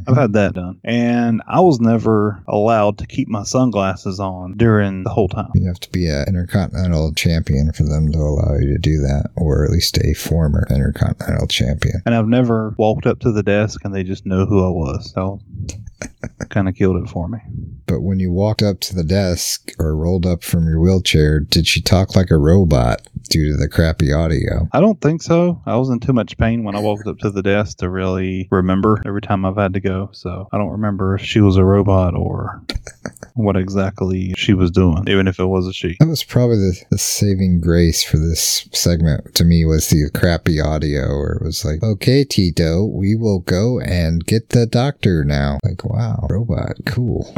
I've had that done. And I was never allowed to keep my sunglasses on during the whole time. You have to be an intercontinental champion for them to allow you to do that, or at least a former intercontinental champion. And I've never walked up to the desk and they just know who I was. So kind of killed it for me. But when you walked up to the desk or rolled up from your wheelchair, did she talk like a robot due to the crappy audio? I don't think so. I was in too much pain when I walked up to the desk to really remember every time I've had to go. So I don't remember if she was a robot or what exactly she was doing, even if it was a she. That was probably the, the saving grace for this segment to me was the crappy audio where it was like, okay, Tito, we will go and get the doctor now. Like, wow, robot, cool.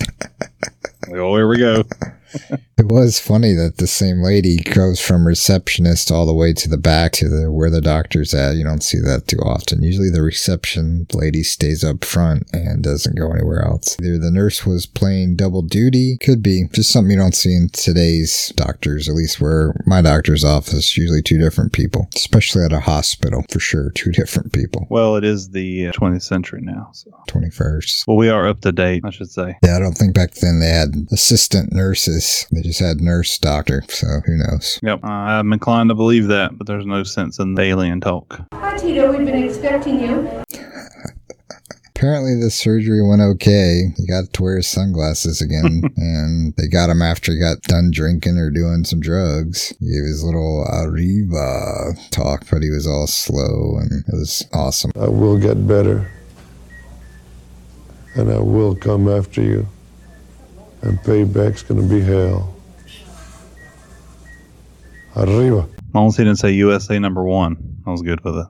Oh, here we go. It was funny that the same lady goes from receptionist all the way to the back to the where the doctor's at. You don't see that too often. Usually the reception lady stays up front and doesn't go anywhere else. Either the nurse was playing double duty, could be just something you don't see in today's doctors, at least where my doctor's office, usually two different people, especially at a hospital for sure, two different people. Well, it is the uh, 20th century now. So. 21st. Well, we are up to date, I should say. Yeah, I don't think back then they had assistant nurses. They just had nurse doctor, so who knows? Yep, I'm inclined to believe that, but there's no sense in the alien talk. Hi, Tito. We've been expecting you. Apparently, the surgery went okay. He got to wear his sunglasses again, and they got him after he got done drinking or doing some drugs. He gave his little arriba talk, but he was all slow, and it was awesome. I will get better, and I will come after you, and payback's gonna be hell. Arriba. As long as he didn't say USA number one, I was good with it.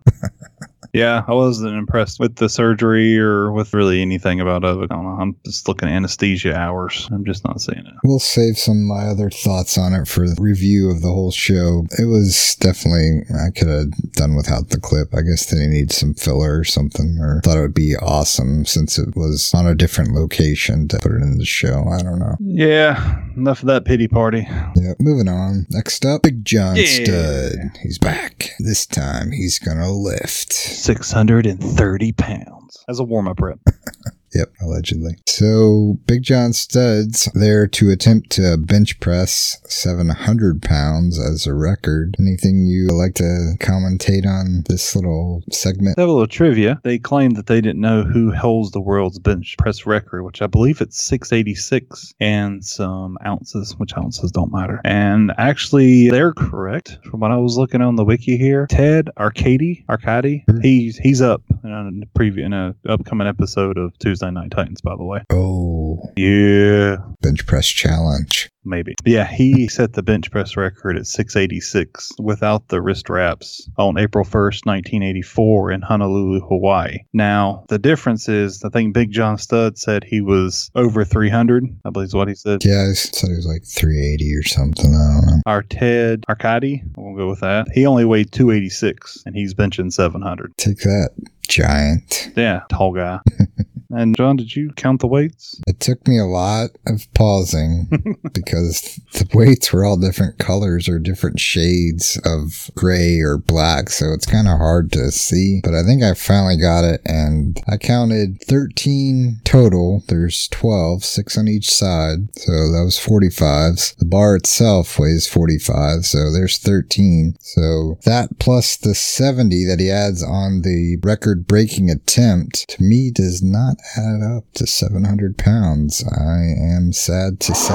yeah, I wasn't impressed with the surgery or with really anything about it. I don't know. I'm just looking at anesthesia hours. I'm just not seeing it. We'll save some of my other thoughts on it for the review of the whole show. It was definitely, I could have done without the clip. I guess they need some filler or something, or thought it would be awesome since it was on a different location to put it in the show. I don't know. Yeah, enough of that pity party. Yeah, moving on. Next up, Big John Yeah. Studd. He's back. This time he's gonna lift. 630 pounds as a warm up rep. Yep, allegedly. So, Big John Studd's there to attempt to bench press 700 pounds as a record. Anything you like to commentate on this little segment? Have a little trivia. They claim that they didn't know who holds the world's bench press record, which I believe it's 686 and some ounces, which ounces don't matter. And actually, they're correct. From what I was looking on the wiki here, Ted Arcidi, Arcidi, hmm. he's he's up in a preview in a upcoming episode of Tuesday Night Titans. By the way, Oh, yeah, bench press challenge. maybe. Yeah, he set the bench press record at 686 without the wrist wraps on April 1st, 1984 in Honolulu, Hawaii. Now, the difference is I think Big John Studd said he was over 300, I believe is what he said. Yeah, I said it was like 380 or something. I don't know. Our Ted Arcidi, we'll go with that. He only weighed 286 and he's benching 700. Take that, giant. Yeah, tall guy. and John, did you count the weights? It took me a lot of pausing because the weights were all different colors or different shades of gray or black, so it's kind of hard to see. But I think I finally got it, and I counted 13 total. There's 12, six on each side, so that was 45s. The bar itself weighs 45, so there's 13. So that plus the 70 that he adds on the record breaking attempt to me does not add up to 700 pounds. I am sad to say.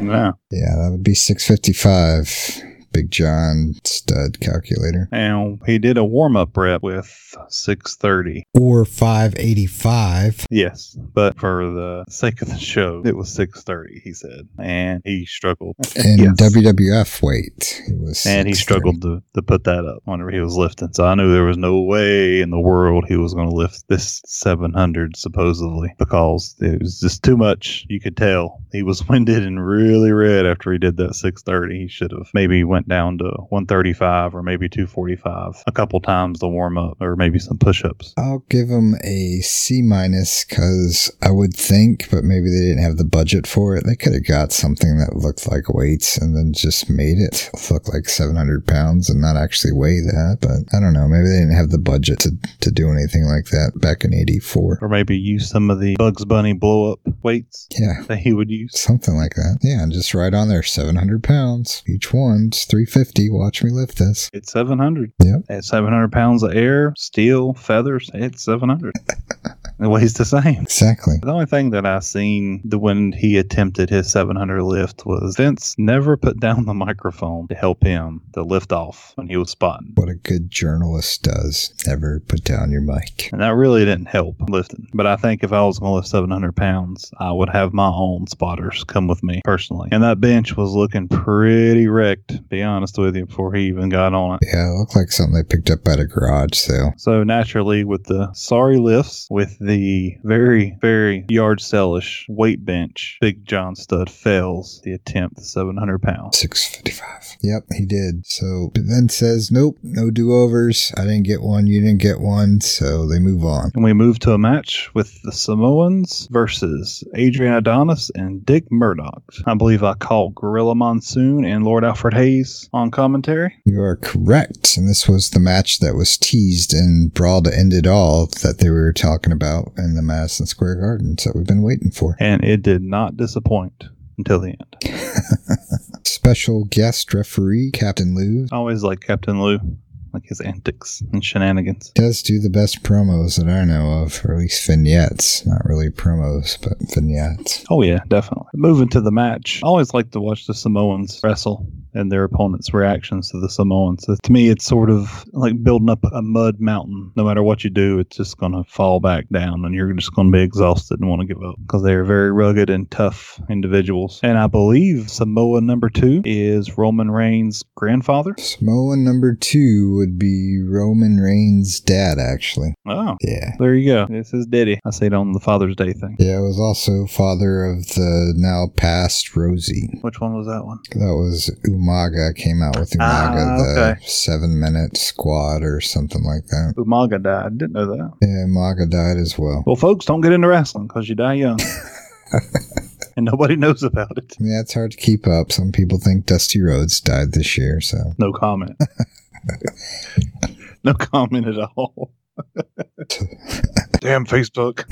No. Yeah, that would be 655. Big John Studd calculator. And he did a warm up rep with 630. Or 585. Yes, but for the sake of the show, it was 630, he said. And he struggled. And Yes. WWF weight. It was And he struggled to, to put that up whenever he was lifting. So I knew there was no way in the world he was going to lift this 700 supposedly because it was just too much. You could tell he was winded and really red after he did that 630. He should have maybe went down to 135 or maybe 245 a couple times the warm up or maybe some push-ups. I'll give them a C minus because I would think, but maybe they didn't have the budget for it. They could have got something that looked like weights and then just made it look like 700 pounds and not actually weigh that. But I don't know. Maybe they didn't have the budget to, to do anything like that back in 84. Or maybe use some of the Bugs Bunny blow-up weights Yeah. that he would use. Something like that. Yeah, and just right on there, 700 pounds. Each one's 350. Watch me lift this. It's 700. Yep. At 700 pounds of air, steel, feathers, it's 700. it weighs the same. Exactly. The only thing that I seen the when he attempted his 700 lift was Vince never put down the microphone to help him to lift off when he was spotting. What a good journalist does. Never put down your mic. And that really didn't help lifting. But I think if I was going to lift 700 pounds, I would have my own spotters come with me personally. And that bench was looking pretty wrecked, to be honest with you, before he even got on it. Yeah, it looked like something they picked up at a garage sale. So naturally, with the sorry lifts, with the very, very yard sellish weight bench, Big John Studd fails the attempt 700 pounds. 655. Yep, he did. So then says, nope, no do overs. I didn't get one. You didn't get one. So they move on. And we move to a match with the Samoans versus Adrian Adonis and Dick Murdoch. I believe I called Gorilla Monsoon and Lord Alfred Hayes on commentary. You are correct. And this was the match that was teased in Brawl to End It All that they were talking about in the Madison Square Garden. So we've been waiting for. And it did not disappoint until the end. Special guest referee, Captain Lou, I always like Captain Lou, like his antics and shenanigans. does do the best promos that I know of, or at least vignettes. Not really promos, but vignettes. Oh yeah, definitely. Moving to the match, I always like to watch the Samoans wrestle and their opponents' reactions to the Samoans. So to me, it's sort of like building up a mud mountain. No matter what you do, it's just going to fall back down, and you're just going to be exhausted and want to give up because they are very rugged and tough individuals. And I believe Samoa number two is Roman Reigns' grandfather. Samoan number two would be Roman Reigns' dad, actually. Oh, Yeah. there you go. This is Diddy. I say it on the Father's Day thing. Yeah, it was also father of the now passed Rosie. Which one was that one? That was Umaga came out with Umaga, Ah, the seven minute squad or something like that. Umaga died. Didn't know that. Yeah, Umaga died as well. Well, folks, don't get into wrestling because you die young. and nobody knows about it. Yeah, it's hard to keep up. Some people think Dusty Rhodes died this year, so No comment. no comment at all. Damn Facebook.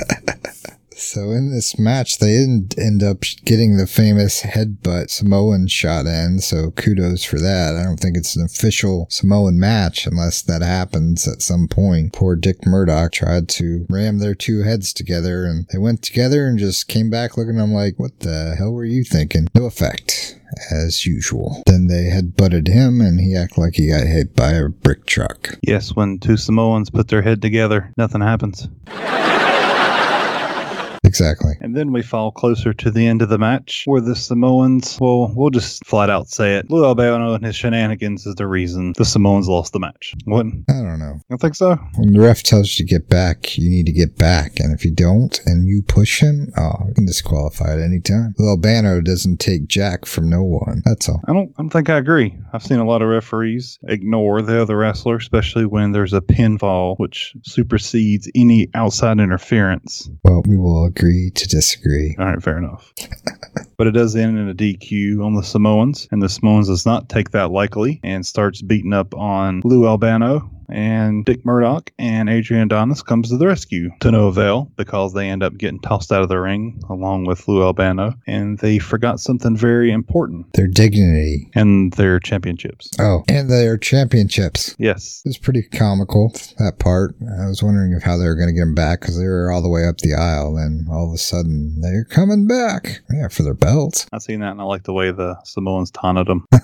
So in this match, they didn't end up getting the famous headbutt Samoan shot in. So kudos for that. I don't think it's an official Samoan match unless that happens at some point. Poor Dick Murdoch tried to ram their two heads together, and they went together and just came back looking. at him like, "What the hell were you thinking?" No effect. As usual. Then they had butted him, and he acted like he got hit by a brick truck. Yes, when two Samoans put their head together, nothing happens. Exactly. And then we fall closer to the end of the match where the Samoans, well, we'll just flat out say it. Lou Albano and his shenanigans is the reason the Samoans lost the match. What? I don't know. I think so. When the ref tells you to get back, you need to get back. And if you don't and you push him, oh, you can disqualify at any time. Well, Albano doesn't take jack from no one. That's all. I don't, I don't think I agree. I've seen a lot of referees ignore the other wrestler, especially when there's a pinfall, which supersedes any outside interference. Well, we will agree to disagree. All right, fair enough. but it does end in a DQ on the Samoans, and the Samoans does not take that lightly and starts beating up on Lou Albano. And Dick Murdoch and Adrian Adonis comes to the rescue to no avail because they end up getting tossed out of the ring along with Lou Albano, and they forgot something very important Their dignity. and their championships. Oh, and their championships. Yes, it's pretty comical, that part. I was wondering if how they were going to get them back because they were all the way up the aisle. And all of a sudden, they're coming back. Yeah, for their belts. I've seen that, and I like the way the Samoans taunted them.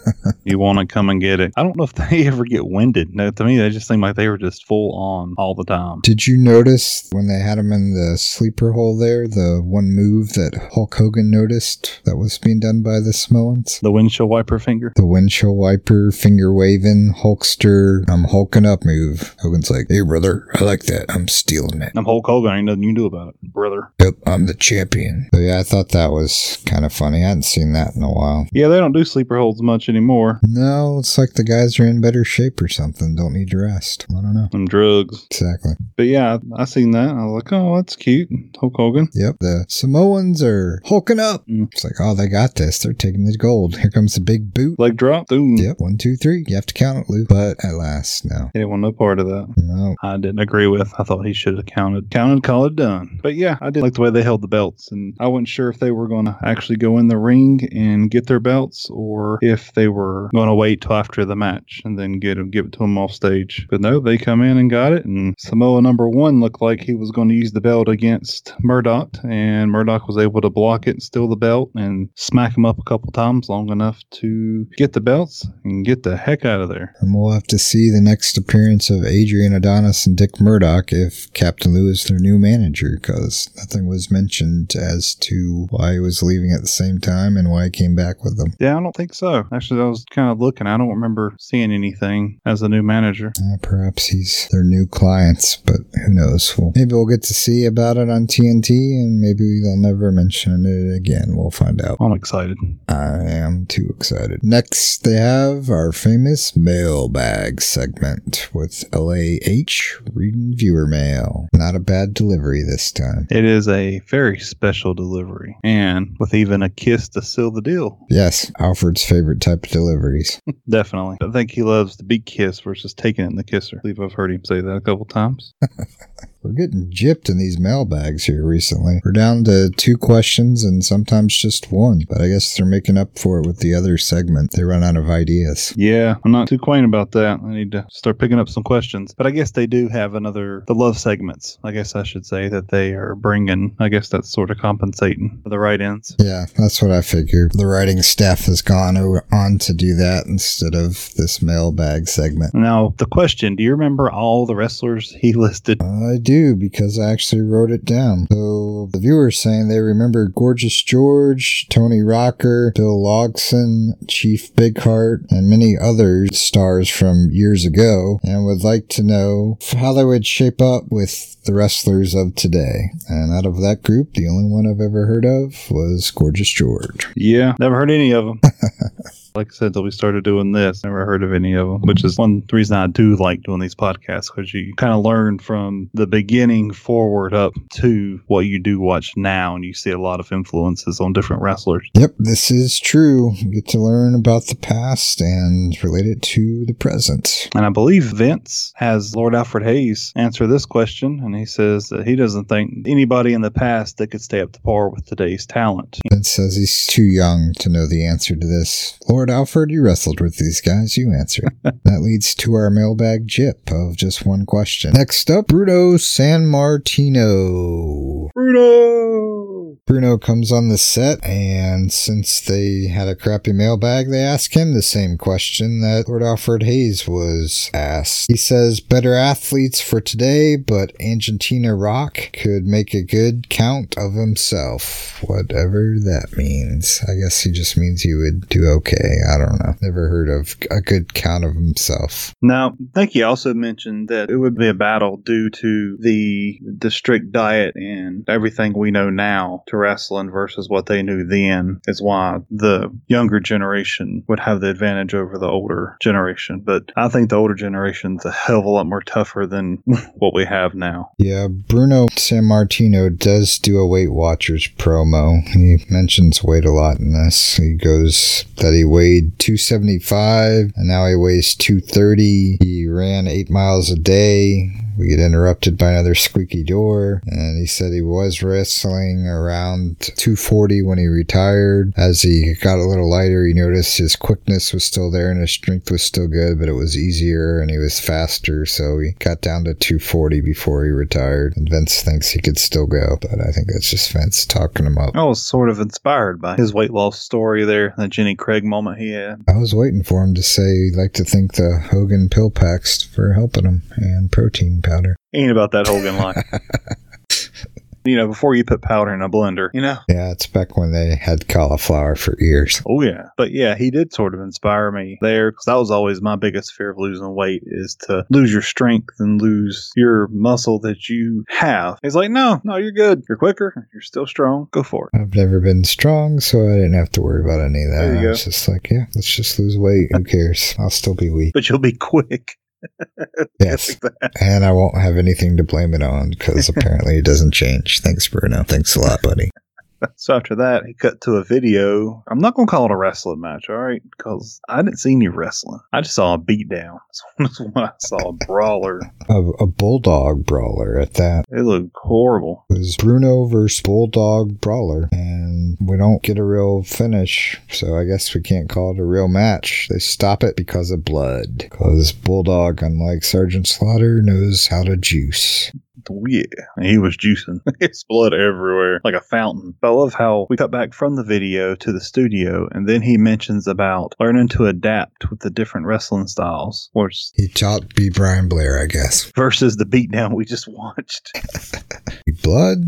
You want to come and get it. I don't know if they ever get winded. No, to me, they just seem like they were just full on all the time. Did you notice when they had him in the sleeper hole there, the one move that Hulk Hogan noticed that was being done by the Samoans? The windshield wiper finger. The windshield wiper, finger waving, Hulkster, I'm hulking up move. Hogan's like, hey, brother, I like that. I'm stealing it. I'm Hulk Hogan. Ain't nothing you can do about it, brother. Yep, I'm the champion. So yeah, I thought that was kind of funny. I hadn't seen that in a while. Yeah, they don't do sleeper holds much anymore. No, it's like the guys are in better shape or something. Don't need to rest. I don't know. Them drugs. Exactly. But yeah, I, I seen that. I was like, oh, that's cute. Hulk Hogan. Yep, the Samoans are hulking up. Mm. It's like, oh, they got this. They're taking the gold. Here comes the big boot. Leg drop. Boom. Yep, one, two, three. You have to count it, Lou. But at last, no. He didn't want no part of that. No. I didn't agree with. I thought he should have counted, counted, call it done. But yeah, I did like the way they held the belts, and I wasn't sure if they were going to actually go in the ring and get their belts, or if they were going to wait till after the match and then get them, give it to them off stage. But no, they come in and got it, and Samoa number one looked like he was going to use the belt against Murdoch, and Murdoch was able to block it, and steal the belt, and smack him up a couple times long enough to get the belts and get the heck out of there. And we'll have to see the next appearance of Adrian Adonis and Dick Murdoch if Captain Lou is their new manager, because nothing was mentioned as to why he was leaving at the same time and why he came back with them. Yeah, I don't think so. Actually, I was kind of looking. I don't remember seeing anything as a new manager. Perhaps he's their new clients, but who knows? Well, maybe we'll get to see about it on TNT, and maybe they'll never mention it again. We'll find out. I'm excited. I am too excited. Next, they have our famous mailbag segment with LAH reading viewer mail. Not a bad delivery this time. It is a very special delivery, and with even a kiss to seal the deal. Yes, Alfred's favorite type of deliveries. Definitely. I think he loves the big kiss versus taking it in the kisser. I believe I've heard him say that a couple times. We're getting gypped in these mailbags here recently. We're down to two questions and sometimes just one, but I guess they're making up for it with the other segment. They run out of ideas. Yeah, I'm not too quaint about that. I need to start picking up some questions. But I guess they do have another, the love segments. I guess I should say that they are bringing. I guess that's sort of compensating for the right ends. Yeah, that's what I figured. The writing staff has gone on to do that instead of this mailbag segment. Now, the question do you remember all the wrestlers he listed? I do because I actually wrote it down. So the viewers saying they remember Gorgeous George, Tony Rocker, Bill Longson, Chief Bigheart, and many other stars from years ago, and would like to know how they would shape up with the wrestlers of today. And out of that group, the only one I've ever heard of was Gorgeous George. Yeah, never heard any of them. Like I said, until we started doing this, never heard of any of them, which is one reason I do like doing these podcasts because you kind of learn from the beginning forward up to what you do watch now, and you see a lot of influences on different wrestlers. Yep, this is true. You get to learn about the past and relate it to the present. And I believe Vince has Lord Alfred Hayes answer this question, and he says that he doesn't think anybody in the past that could stay up to par with today's talent. Vince says he's too young to know the answer to this. Lord Alfred, you wrestled with these guys. You answer. that leads to our mailbag jip of just one question. Next up, Bruno Sammartino. Bruno! Bruno comes on the set, and since they had a crappy mailbag, they ask him the same question that Lord Alfred Hayes was asked. He says, Better athletes for today, but Argentina Rocca could make a good count of himself. Whatever that means. I guess he just means he would do okay. I don't know. Never heard of a good count of himself. Now, I think he also mentioned that it would be a battle due to the the strict diet and everything we know now to wrestling versus what they knew then is why the younger generation would have the advantage over the older generation. But I think the older generation's a hell of a lot more tougher than what we have now. Yeah, Bruno Sammartino does do a Weight Watchers promo. He mentions weight a lot in this. He goes that he weighed 275 and now he weighs 230. He ran eight miles a day we get interrupted by another squeaky door, and he said he was wrestling around 240 when he retired. As he got a little lighter, he noticed his quickness was still there and his strength was still good, but it was easier and he was faster, so he got down to 240 before he retired. And Vince thinks he could still go, but I think that's just Vince talking him up. I was sort of inspired by his weight loss story there, the Jenny Craig moment he had. I was waiting for him to say he'd like to thank the Hogan pill packs for helping him and protein powder. Ain't about that Hogan line. you know, before you put powder in a blender, you know? Yeah, it's back when they had cauliflower for ears. Oh, yeah. But yeah, he did sort of inspire me there because that was always my biggest fear of losing weight is to lose your strength and lose your muscle that you have. He's like, no, no, you're good. You're quicker. You're still strong. Go for it. I've never been strong, so I didn't have to worry about any of that. There you I was just like, yeah, let's just lose weight. Who cares? I'll still be weak. But you'll be quick. Yes. And I won't have anything to blame it on because apparently it doesn't change. Thanks, Bruno. Thanks a lot, buddy. So after that, he cut to a video. I'm not going to call it a wrestling match, all right? Because I didn't see any wrestling. I just saw a beatdown. That's what I saw a brawler. A, a bulldog brawler at that. It looked horrible. It was Bruno versus Bulldog Brower, and we don't get a real finish, so I guess we can't call it a real match. They stop it because of blood. Because Bulldog, unlike Sergeant Slaughter, knows how to juice. Yeah. And he was juicing. It's blood everywhere, like a fountain. But I love how we cut back from the video to the studio, and then he mentions about learning to adapt with the different wrestling styles, which He taught B. Brian Blair, I guess. versus the beatdown we just watched. Blood.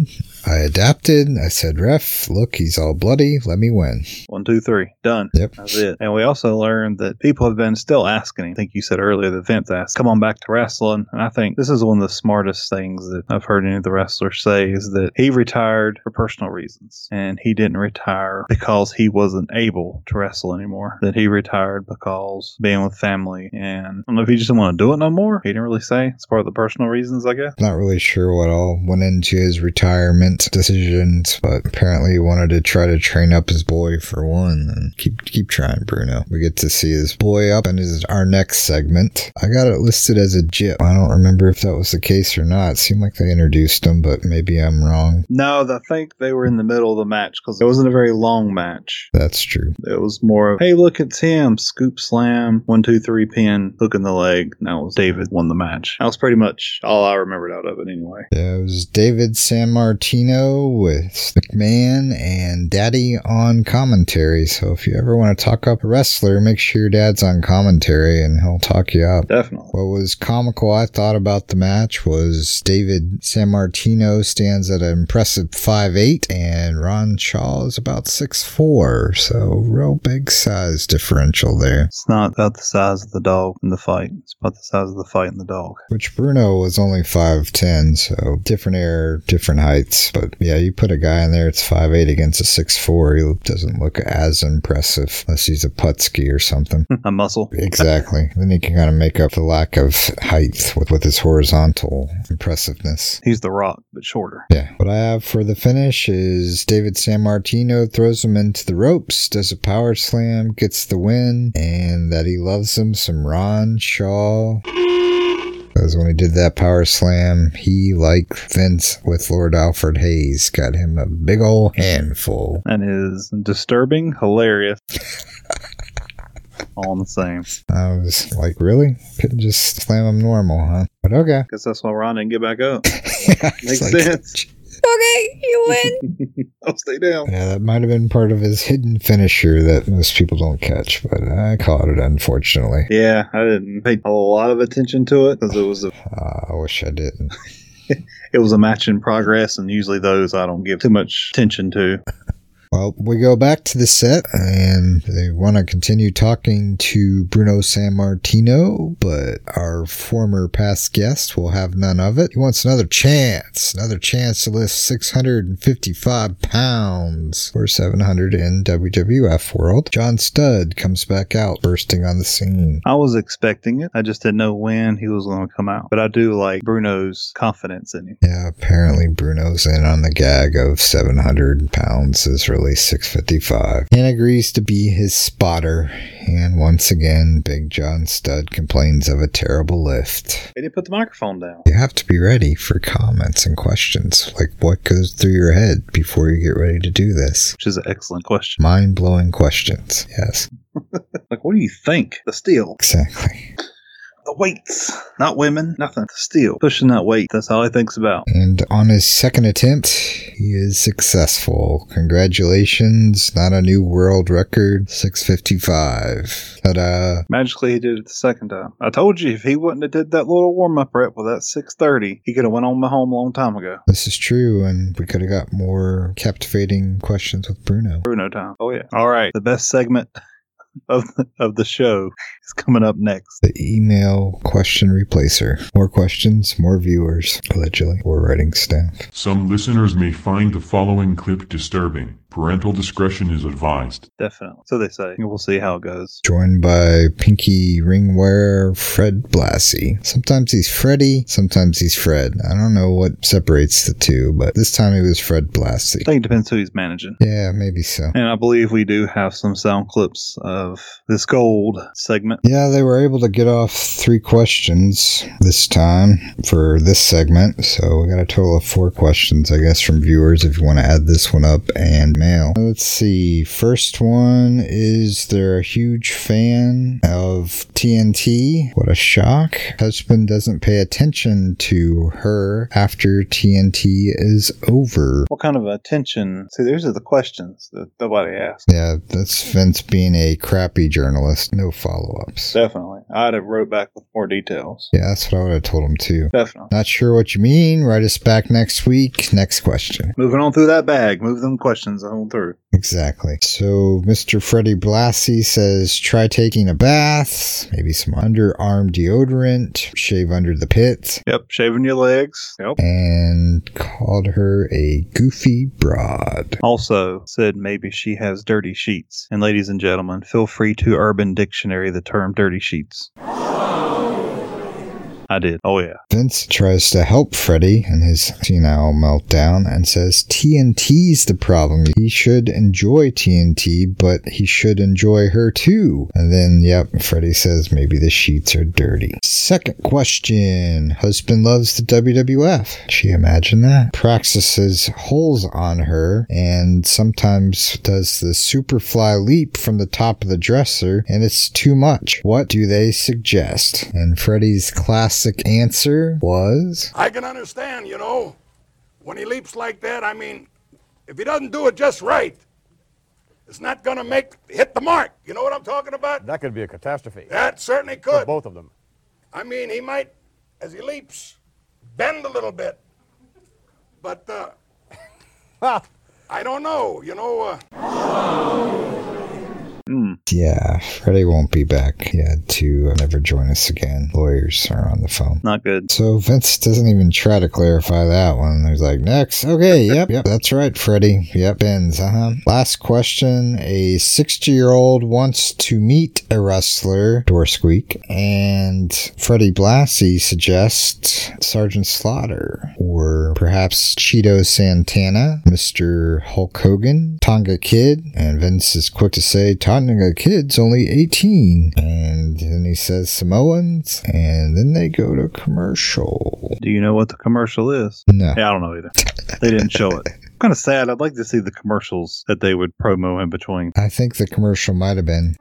I adapted. I said, Ref, look, he's all bloody. Let me win. One, two, three, done. Yep. That's it. And we also learned that people have been still asking. I think you said earlier that Vince asked, come on back to wrestling. And I think this is one of the smartest things that I've heard any of the wrestlers say is that he retired for personal reasons. And he didn't retire because he wasn't able to wrestle anymore. That he retired because being with family. And I don't know if he just didn't want to do it no more. He didn't really say. It's part of the personal reasons, I guess. Not really sure what all went into his retirement decisions, but apparently he wanted to try to train up his boy for one and keep keep trying, Bruno. We get to see his boy up and is our next segment. I got it listed as a jip. I don't remember if that was the case or not. It seemed like they introduced him, but maybe I'm wrong. No, I think they were in the middle of the match because it wasn't a very long match. That's true. It was more of, hey, look, it's him. Scoop slam, one, two, three pin, hook in the leg. That was David won the match. That was pretty much all I remembered out of it anyway. Yeah, it was David San Martino with McMahon and Daddy on commentary. So if you ever want to talk up a wrestler, make sure your dad's on commentary and he'll talk you up. Definitely. What was comical I thought about the match was David Sammartino stands at an impressive 5'8 and Ron Shaw is about 6'4. So real big size differential there. It's not about the size of the dog in the fight. It's about the size of the fight in the dog. Which Bruno was only 5'10, so different air, different heights. But yeah, you put a guy in there, it's 5'8 against a 6'4, he doesn't look as impressive unless he's a Putski or something. a muscle. Exactly. then he can kind of make up the lack of height with, with his horizontal impressiveness. He's the rock, but shorter. Yeah. What I have for the finish is David Sammartino throws him into the ropes, does a power slam, gets the win, and that he loves him some Ron Shaw. Because when he did that power slam, he, like Vince with Lord Alfred Hayes, got him a big ol' handful. And is disturbing, hilarious. all in the same. I was like, really? Couldn't just slam him normal, huh? But okay. Guess that's why Ron didn't get back up. Makes like- sense. Okay, you win. I'll stay down. Yeah, that might have been part of his hidden finisher that most people don't catch, but I caught it, unfortunately. Yeah, I didn't pay a lot of attention to it because it was a Uh, I wish I didn't. it was a match in progress, and usually those I don't give too much attention to. Well, we go back to the set and they want to continue talking to Bruno Sammartino, but our former past guest will have none of it. He wants another chance, another chance to lift 655 pounds or 700 in WWF world. John Studd comes back out, bursting on the scene. I was expecting it. I just didn't know when he was going to come out. But I do like Bruno's confidence in him. Yeah, apparently Bruno's in on the gag of 700 pounds is really early 655 and agrees to be his spotter. And once again, Big John Studd complains of a terrible lift. They didn't put the microphone down. You have to be ready for comments and questions. Like, what goes through your head before you get ready to do this? Which is an excellent question. Mind blowing questions. Yes, Like, what do you think? The steel. exactly. The weights. Not women. Nothing. The steel. Pushing that weight. That's all he thinks about. And on his second attempt, he is successful. Congratulations, not a new world record, 655. Ta-da. Magically, he did it the second time. I told you if he wouldn't have did that little warm up rep with that 630, he could have went on my home a long time ago. This is true, and we could have got more captivating questions with Bruno. Bruno time. Oh yeah. All right. The best segment of of the show is coming up next. The email question replacer. More questions, more viewers, allegedly, or writing staff. Some listeners may find the following clip disturbing. Parental discretion is advised. Definitely. So they say. We'll see how it goes. Joined by Pinky Ring Wearer Fred Blassie. Sometimes he's Freddy, sometimes he's Fred. I don't know what separates the two, but this time it was Fred Blassie. I think it depends who he's managing. Yeah, maybe so. And I believe we do have some sound clips of this gold segment. Yeah, they were able to get off three questions this time for this segment. So we got a total of four questions, I guess, from viewers if you want to add this one up and Let's see. First one is they're a huge fan of TNT? What a shock. Husband doesn't pay attention to her after TNT is over. What kind of attention? See, these are the questions that nobody asked. Yeah, that's Vince being a crappy journalist. No follow ups. Definitely. I'd have wrote back with more details. Yeah, that's what I would have told him too. Definitely. Not sure what you mean. Write us back next week. Next question. Moving on through that bag. Move them questions on through. Exactly. So Mr. Freddie Blassie says try taking a bath, maybe some underarm deodorant, shave under the pit, Yep. Shaving your legs. Yep. and called her a goofy broad. Also said maybe she has dirty sheets. And ladies and gentlemen, feel free to Urban Dictionary the term dirty sheets. I did. Oh yeah. Vince tries to help Freddy in his senile meltdown and says TNT's the problem. He should enjoy TNT, but he should enjoy her too. And then, yep, Freddy says maybe the sheets are dirty. Second question Husband loves the WWF. She imagine that? Practices holes on her and sometimes does the superfly leap from the top of the dresser, and it's too much. What do they suggest? And Freddy's classic answer was I can understand, you know, when he leaps like that. I mean, if he doesn't do it just right, it's not going to make hit the mark. You know what I'm talking about? That could be a catastrophe. That certainly For could. both of them. I mean, he might, as he leaps, bend a little bit. But uh, I don't know. You know, uh, Yeah, Freddy won't be back. He had to uh, never join us again. Lawyers are on the phone. Not good. So Vince doesn't even try to clarify that one. He's like, next. Okay, yep, yep, that's right, Freddy. Yep, ends, uh-huh. Last question. A 60-year-old wants to meet a wrestler, door squeak, and Freddie Blassie suggests Sergeant Slaughter, or perhaps Cheeto Santana, Mr. Hulk Hogan, Tonga Kid, and Vince is quick to say Tonga Kid's only 18. And then he says Samoans, and then they go to commercial. Do you know what the commercial is? No. Yeah, I don't know either. They didn't show it. kind of sad. I'd like to see the commercials that they would promo in between. I think the commercial might have been,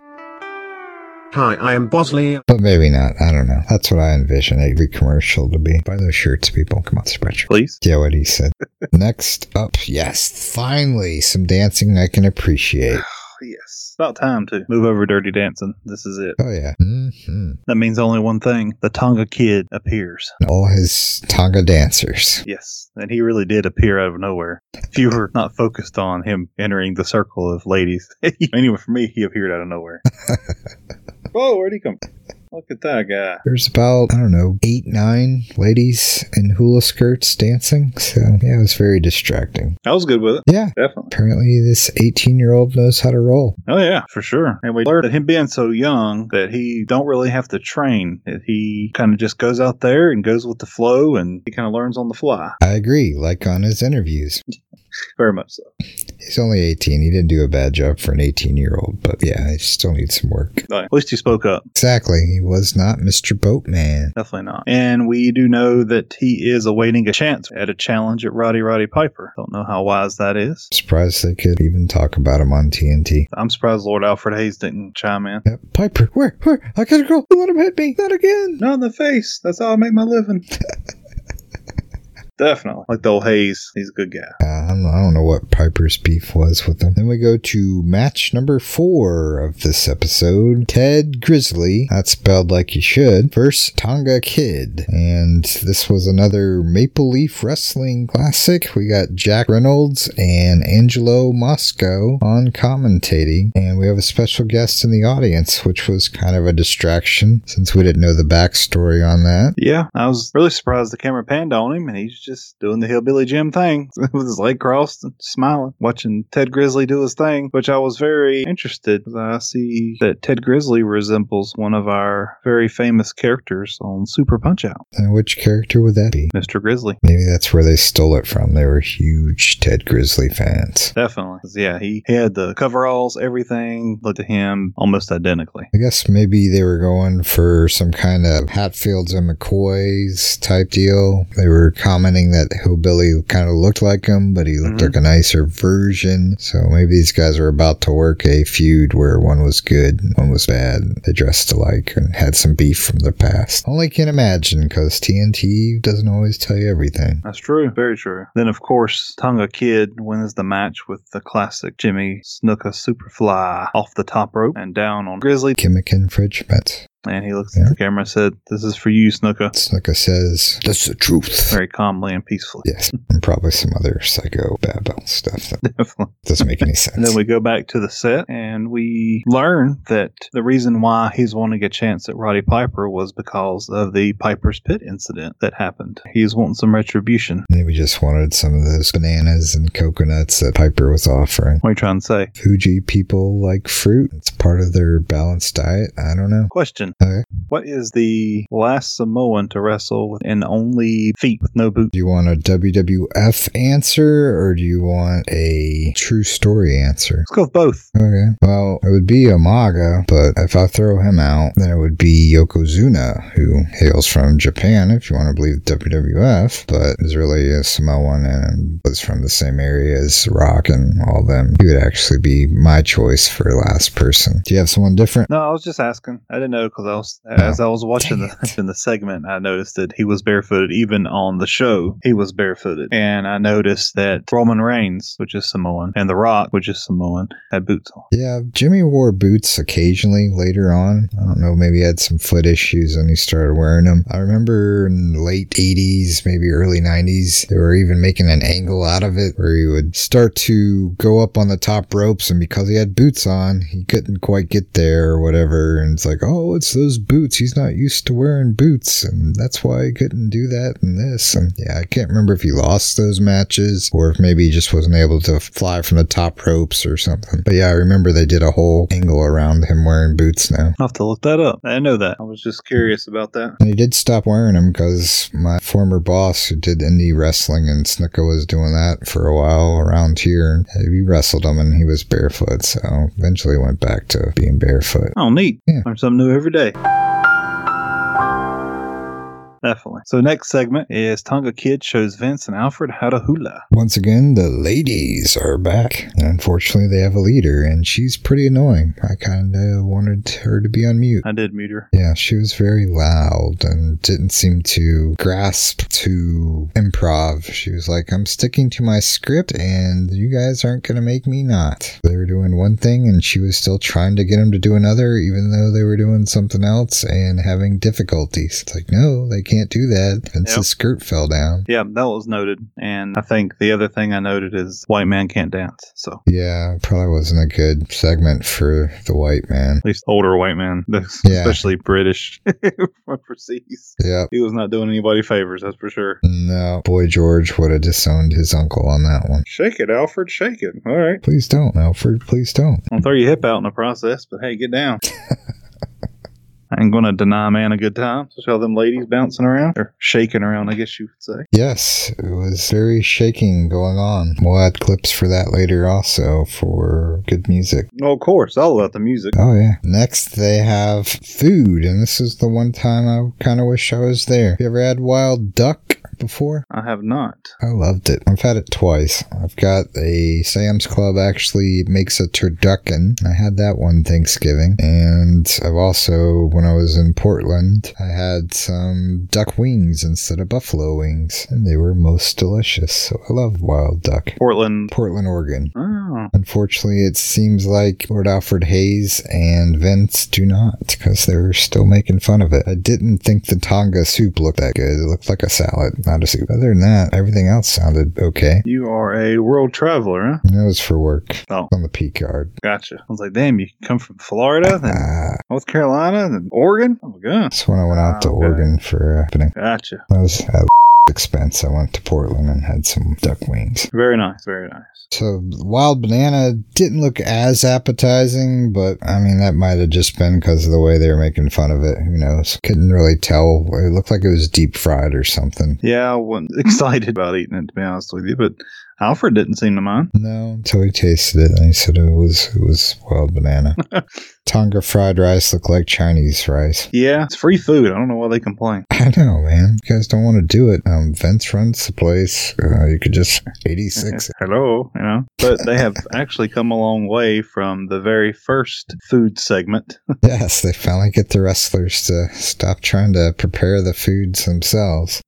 Hi, I am Bosley. but maybe not. I don't know. That's what I envision every commercial to be. Buy those shirts, people. Come on, spread your. Please. Yeah, what he said. Next up, yes, finally, some dancing I can appreciate. Yes. About time to move over Dirty Dancing. This is it. Oh, yeah. hmm That means only one thing. The Tonga Kid appears. All his Tonga dancers. Yes. And he really did appear out of nowhere. If you were not focused on him entering the circle of ladies. anyway, for me, he appeared out of nowhere. Whoa, where'd he come from? Look at that guy. There's about, I don't know, eight, nine ladies in hula skirts dancing. So, yeah, it was very distracting. I was good with it. Yeah. Definitely. Apparently, this 18 year old knows how to roll. Oh yeah, for sure. And we learned that him being so young that he don't really have to train. He kind of just goes out there and goes with the flow, and he kind of learns on the fly. I agree, like on his interviews. Very much so. He's only 18. He didn't do a bad job for an 18 year old, but yeah, he still needs some work. But at least he spoke up. Exactly. He was not Mr. Boatman. Definitely not. And we do know that he is awaiting a chance at a challenge at Roddy Roddy Piper. Don't know how wise that is. Surprised they could even talk about him on TNT. I'm surprised Lord Alfred Hayes didn't chime in. Piper, where? Where? I gotta go. Let him hit me. Not again. Not in the face. That's how I make my living. Definitely. Like the old Hayes. He's a good guy. Uh, don't I don't know what Piper's beef was with him. Then we go to match number four of this episode. Ted Grizzly, that's spelled like you should, versus Tonga Kid. And this was another Maple Leaf Wrestling Classic. We got Jack Reynolds and Angelo Mosca on commentating. And we have a special guest in the audience, which was kind of a distraction since we didn't know the backstory on that. Yeah, I was really surprised the camera panned on him and he's just doing the hillbilly Jim thing with his leg and smiling, watching Ted Grizzly do his thing, which I was very interested. I see that Ted Grizzly resembles one of our very famous characters on Super Punch Out, And which character would that be? Mr. Grizzly. Maybe that's where they stole it from. They were huge Ted Grizzly fans. Definitely. Yeah, he, he had the coveralls, everything looked to him almost identically. I guess maybe they were going for some kind of Hatfields and McCoys type deal. They were commenting that Hillbilly kind of looked like him, but he looked like mm-hmm. a nicer version. So maybe these guys were about to work a feud where one was good and one was bad. They dressed alike and had some beef from the past. Only can imagine because TNT doesn't always tell you everything. That's true. Very true. Then, of course, Tonga Kid wins the match with the classic Jimmy Snuka Superfly off the top rope and down on Grizzly. Gimmick infringement. And he looked at the camera and said, This is for you, Snuka. Snuka says, That's the truth. Very calmly and peacefully. Yes, and probably some other psycho babble stuff that Definitely. doesn't make any sense. And then we go back to the set and we learn that the reason why he's wanting a chance at Roddy Piper was because of the Piper's Pit incident that happened. He's wanting some retribution. Maybe he just wanted some of those bananas and coconuts that Piper was offering. What are you trying to say? Fiji people like fruit. It's part of their balanced diet. I don't know. Question Okay. What is the last Samoan to wrestle with in only feet with no boots? Do you want a WWF answer or do you want a true story answer? Let's go with both. Okay. Well, it would be Umaga, but if I throw him out, then it would be Yokozuna, who hails from Japan, if you want to believe WWF, but is really a Samoan and was from the same area as Rock and all them. He would actually be my choice for last person. Do you have someone different? No, I was just asking. I didn't know because I was as I was watching the in the segment, I noticed that he was barefooted. Even on the show, he was barefooted, and I noticed that Roman Reigns, which is Samoan, and The Rock, which is Samoan, had boots on. Yeah, Jimmy wore boots occasionally later on. I don't know, maybe he had some foot issues and he started wearing them. I remember in late 80s, maybe early 90s, they were even making an angle out of it where he would start to go up on the top ropes and because he had boots on, he couldn't quite get there or whatever. And it's like, oh, it's those boots. He's not used to wearing boots and that's why he couldn't do that and this. And yeah, I can't remember if he lost those matches or if maybe he just wasn't able to fly from the top ropes or something. But yeah, I remember they did a whole angle around him wearing boots now. I'll have to look that up. I know that. I was just curious about that. And he did stop wearing them because my former boss who did indie wrestling and Snuka was doing that for a while around here. He wrestled him and he was barefoot. So eventually went back to being barefoot. Oh, neat. Yeah. Learn something new every day day. Definitely. So next segment is Tonga Kid shows Vince and Alfred how to hula. Once again, the ladies are back. Unfortunately, they have a leader, and she's pretty annoying. I kind of wanted her to be on mute. I did mute her. Yeah, she was very loud and didn't seem to grasp to improv. She was like, I'm sticking to my script, and you guys aren't going to make me not. They were doing one thing, and she was still trying to get them to do another, even though they were doing something else and having difficulties. It's like, no, they can't do that. Vince's Yep. skirt fell down. Yeah, that was noted. And I think the other thing I noted is white man can't dance. So Yeah, probably wasn't a good segment for the white man. at least older white man, Yeah. especially British from overseas. Yep. He was not doing anybody favors, that's for sure. No, Boy George would have disowned his uncle on that one. Shake it, Alfred. Shake it. All right. Please don't, Alfred. Please don't. I'll throw your hip out in the process, but hey, get down. I ain't gonna deny a man a good time. So all them ladies bouncing around or shaking around, I guess you would say. Yes, it was very shaking going on. We'll add clips for that later also for good music. Oh, of course, all about the music. Oh yeah. Next they have food, and this is the one time I kind of wish I was there. You ever had wild duck? Before? I have not. I loved it. I've had it twice. I've got a Sam's Club actually makes a turducken. I had that one Thanksgiving. And I've also, when I was in Portland, I had some duck wings instead of buffalo wings. And they were most delicious. So I love wild duck. Portland. Portland, Oregon. Oh. Unfortunately, it seems like Lord Alfred Hayes and Vince do not because they're still making fun of it. I didn't think the Tonga soup looked that good. It looked like a salad, Other than that, everything else sounded okay. You are a world traveler, huh? It was for work. Oh. On the P card. Gotcha. I was like, damn, you come from Florida, then Ah. North Carolina, then Oregon? Oh my god. That's when I went out to Ah, okay. Oregon for uh, opening. Gotcha. That was at expense. I went to Portland and had some duck wings. Very nice, very nice. So wild banana didn't look as appetizing, but I mean that might have just been because of the way they were making fun of it. Who knows? Couldn't really tell. It looked like it was deep fried or something. Yeah, I wasn't excited about eating it to be honest with you, but Alfred didn't seem to mind. No, until he tasted it, and he said it was it was wild banana. Tonga fried rice look like Chinese rice. Yeah, it's free food. I don't know why they complain. I know, man. You guys don't want to do it. Um, Vince runs the place. Uh, you could just 86. Hello, you know. But they have actually come a long way from the very first food segment. Yes, they finally get the wrestlers to stop trying to prepare the foods themselves.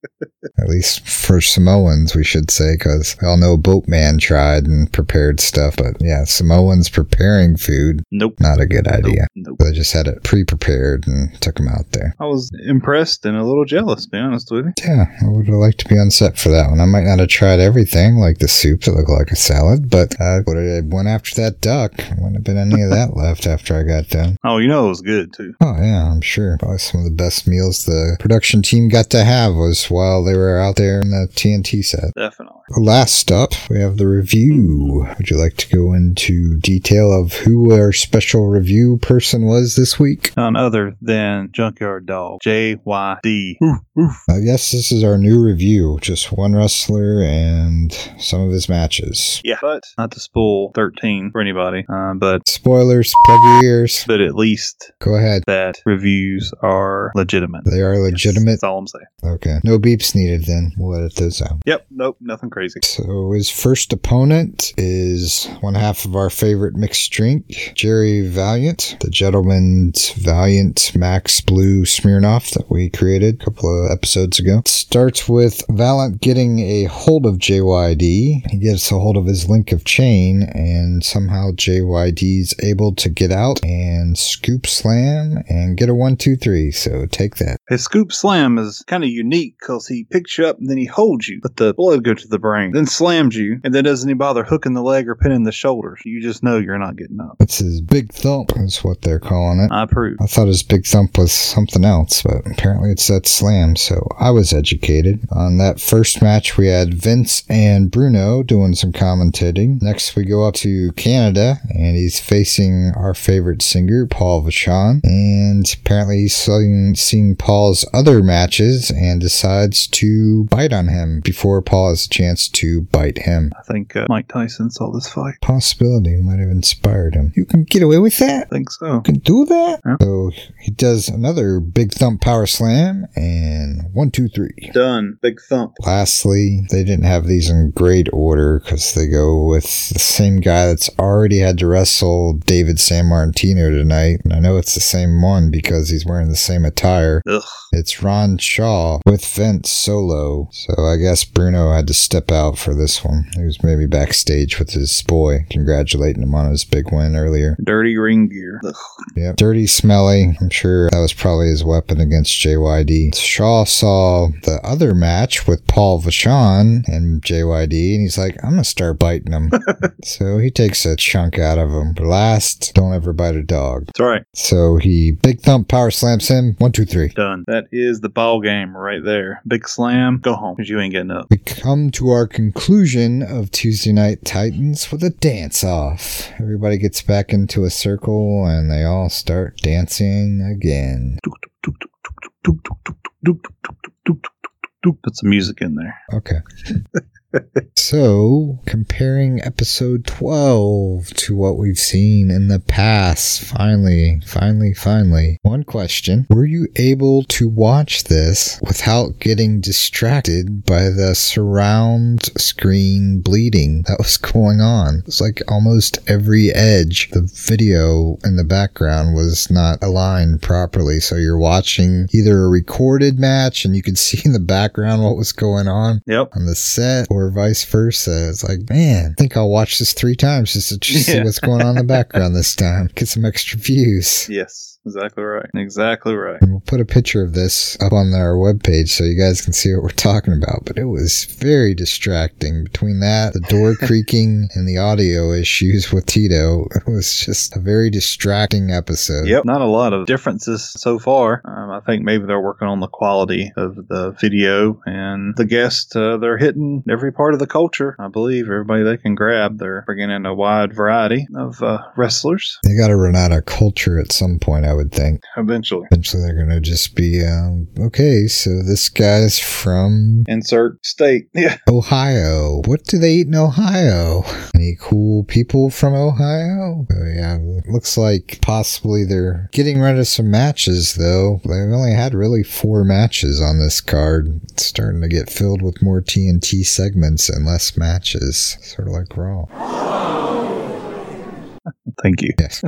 At least for Samoans, we should say, because we all know Boatman tried and prepared stuff. But yeah, Samoans preparing food, Nope. not a good idea. Nope. They just had it pre prepared and took them out there. I was impressed and a little jealous, to be honest with you. Yeah, I would have liked to be on set for that one. I might not have tried everything, like the soup that looked like a salad, but I would have went after that duck. There wouldn't have been any of that left after I got done. Oh, you know it was good too. Oh yeah, I'm sure. Probably some of the best meals the production team got to have was while they were out there in the TNT set. Definitely. Last up, we have the review. Would you like to go into detail of who our special review person was this week? None other than Junkyard Dog. JYD. I guess this is our new review. Just one wrestler and some of his matches. Yeah. But not to spoil 13 for anybody, uh, but Spoilers, plug your ears. but at least Go ahead. that reviews are legitimate. They are legitimate. That's all I'm saying. Okay. No beeps needed then. We'll edit those out. Yep. Nope. Nothing crazy. So his first opponent is one half of our favorite mixed drink, Jerry Valiant, the Gentleman's Valiant Max Blue Smirnoff that we created a couple of episodes ago. It starts with Valiant getting a hold of JYD. He gets a hold of his link of chain, and somehow JYD's able to get out and scoop slam and get a one, two, three. So take that. His scoop slam is kind of unique because he picks you up and then he holds you, but the blood goes to the brain, then slams you, and then doesn't even bother hooking the leg or pinning the shoulders. You just know you're not getting up. It's his big thump, is what they're calling it. I approve. I thought his big thump was something else, but apparently it's that slam, so I was educated. On that first match, we had Vince and Bruno doing some commentating. Next, we go up to Canada, and he's facing our favorite singer, Paul Vachon. And apparently, he's seeing, seeing Paul's other matches and decides to bite on him before Paul has a chance to bite him. I think uh, Mike Tyson saw this fight. Possibility might have inspired him. You can get away with that? I think so. can do that. Yeah. So he does another big thump power slam and one, two, three. Done. Big thump. Lastly, they didn't have these in great order because they go with the same guy that's already had to wrestle David Sammartino tonight. And I know it's the same one because he's wearing the same attire. Ugh. It's Ron Shaw with Vince solo. So I guess Bruno had to step out for this one. He was maybe backstage with his boy, congratulating him on his big win earlier. Dirty ring gear. Ugh. Yep. Dirty, smelly. I'm sure that was probably his weapon against JYD. Shaw saw the other match with Paul Vachon and JYD, and he's like, I'm going to start biting him. so he takes a chunk out of him. But last, don't ever bite a dog. That's right. So he big thump power slams him. One, two, three. Done. That is the ball game right there. Big slam. Go home because you ain't getting up. We come to our conclusion of Tuesday Night Titans with a dance off. Everybody gets back into a circle and they all start dancing again. Put some music in there. Okay. so, comparing episode 12 to what we've seen in the past, finally, finally, finally. One question Were you able to watch this without getting distracted by the surround screen bleeding that was going on? It's like almost every edge, the video in the background was not aligned properly. So, you're watching either a recorded match and you could see in the background what was going on yep. on the set or vice versa. It's like, man, I think I'll watch this three times just to just see Yeah. what's going on in the background this time. Get some extra views. Yes. Exactly right. Exactly right. We'll put a picture of this up on our webpage so you guys can see what we're talking about. But it was very distracting between that, the door creaking, and the audio issues with Tito. It was just a very distracting episode. Yep, not a lot of differences so far. Um, I think maybe they're working on the quality of the video and the guests. Uh, they're hitting every part of the culture. I believe everybody they can grab. They're bringing in a wide variety of uh, wrestlers. They got to run out of culture at some point, I would think. Eventually, Eventually, they're going to just be, um, okay, so this guy's from insert state. Yeah, Ohio. What do they eat in Ohio? Any cool people from Ohio? Oh, yeah, looks like possibly they're getting rid of some matches, though. They've only had really four matches on this card. It's starting to get filled with more TNT segments and less matches, sort of like Raw. Thank you. Yes.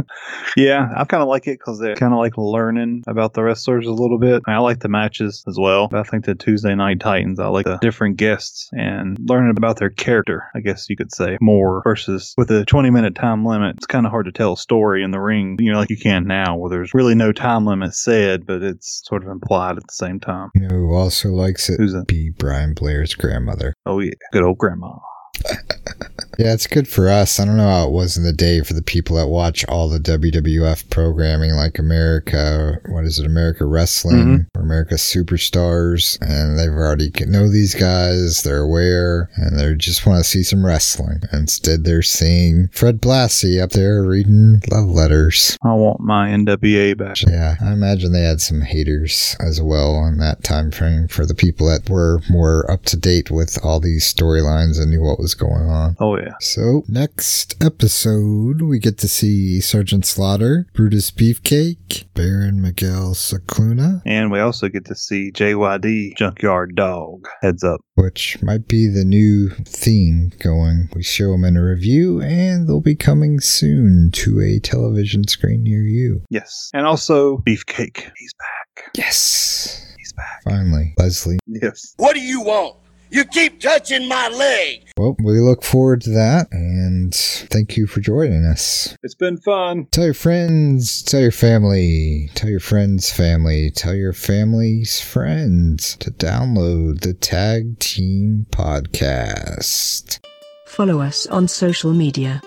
yeah, I kind of like it because they're kind of like learning about the wrestlers a little bit. I like the matches as well. But I think the Tuesday Night Titans, I like the different guests and learning about their character, I guess you could say, more versus with a 20 minute time limit. It's kind of hard to tell a story in the ring, you know, like you can now where there's really no time limit said, but it's sort of implied at the same time. You know who also likes it? Who's that? Be Brian Blair's grandmother. Oh, yeah. Good old grandma. Yeah, it's good for us. I don't know how it was in the day for the people that watch all the WWF programming like America, what is it, America Wrestling mm-hmm. or America Superstars. And they've already know these guys, they're aware, and they just want to see some wrestling. Instead, they're seeing Fred Blassie up there reading love letters. I want my NWA back. Yeah, I imagine they had some haters as well in that time frame for the people that were more up to date with all these storylines and knew what was going on. Oh, yeah. So, next episode, we get to see Sergeant Slaughter, Brutus Beefcake, Baron Mikel Scicluna, And we also get to see JYD Junkyard Dog. Heads up. which might be the new theme going. We show them in a review, and they'll be coming soon to a television screen near you. Yes. And also Beefcake. He's back. Yes. He's back. Finally, Leslie. Yes. What do you want? You keep touching my leg. Well, we look forward to that, and thank you for joining us. It's been fun. Tell your friends, tell your family, tell your friends' family, tell your family's friends to download the Tag Team Podcast. Follow us on social media.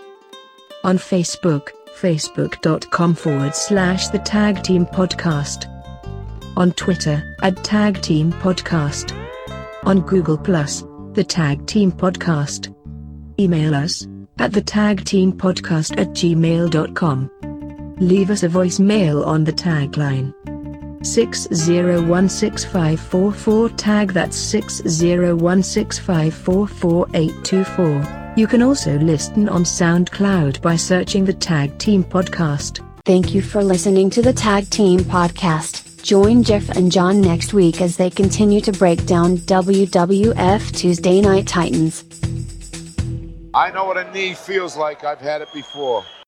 On Facebook, facebook.com forward slash the Tag Team Podcast. On Twitter, at Tag Team Podcast. On Google Plus, the Tag Team Podcast. Email us at the Tag Team Podcast at gmail.com. Leave us a voicemail on the tagline 6016544 tag that's 60165444824. You can also listen on SoundCloud by searching the Tag Team Podcast. Thank you for listening to the Tag Team Podcast. Join Jeff and John next week as they continue to break down WWF Tuesday Night Titans. I know what a knee feels like. I've had it before.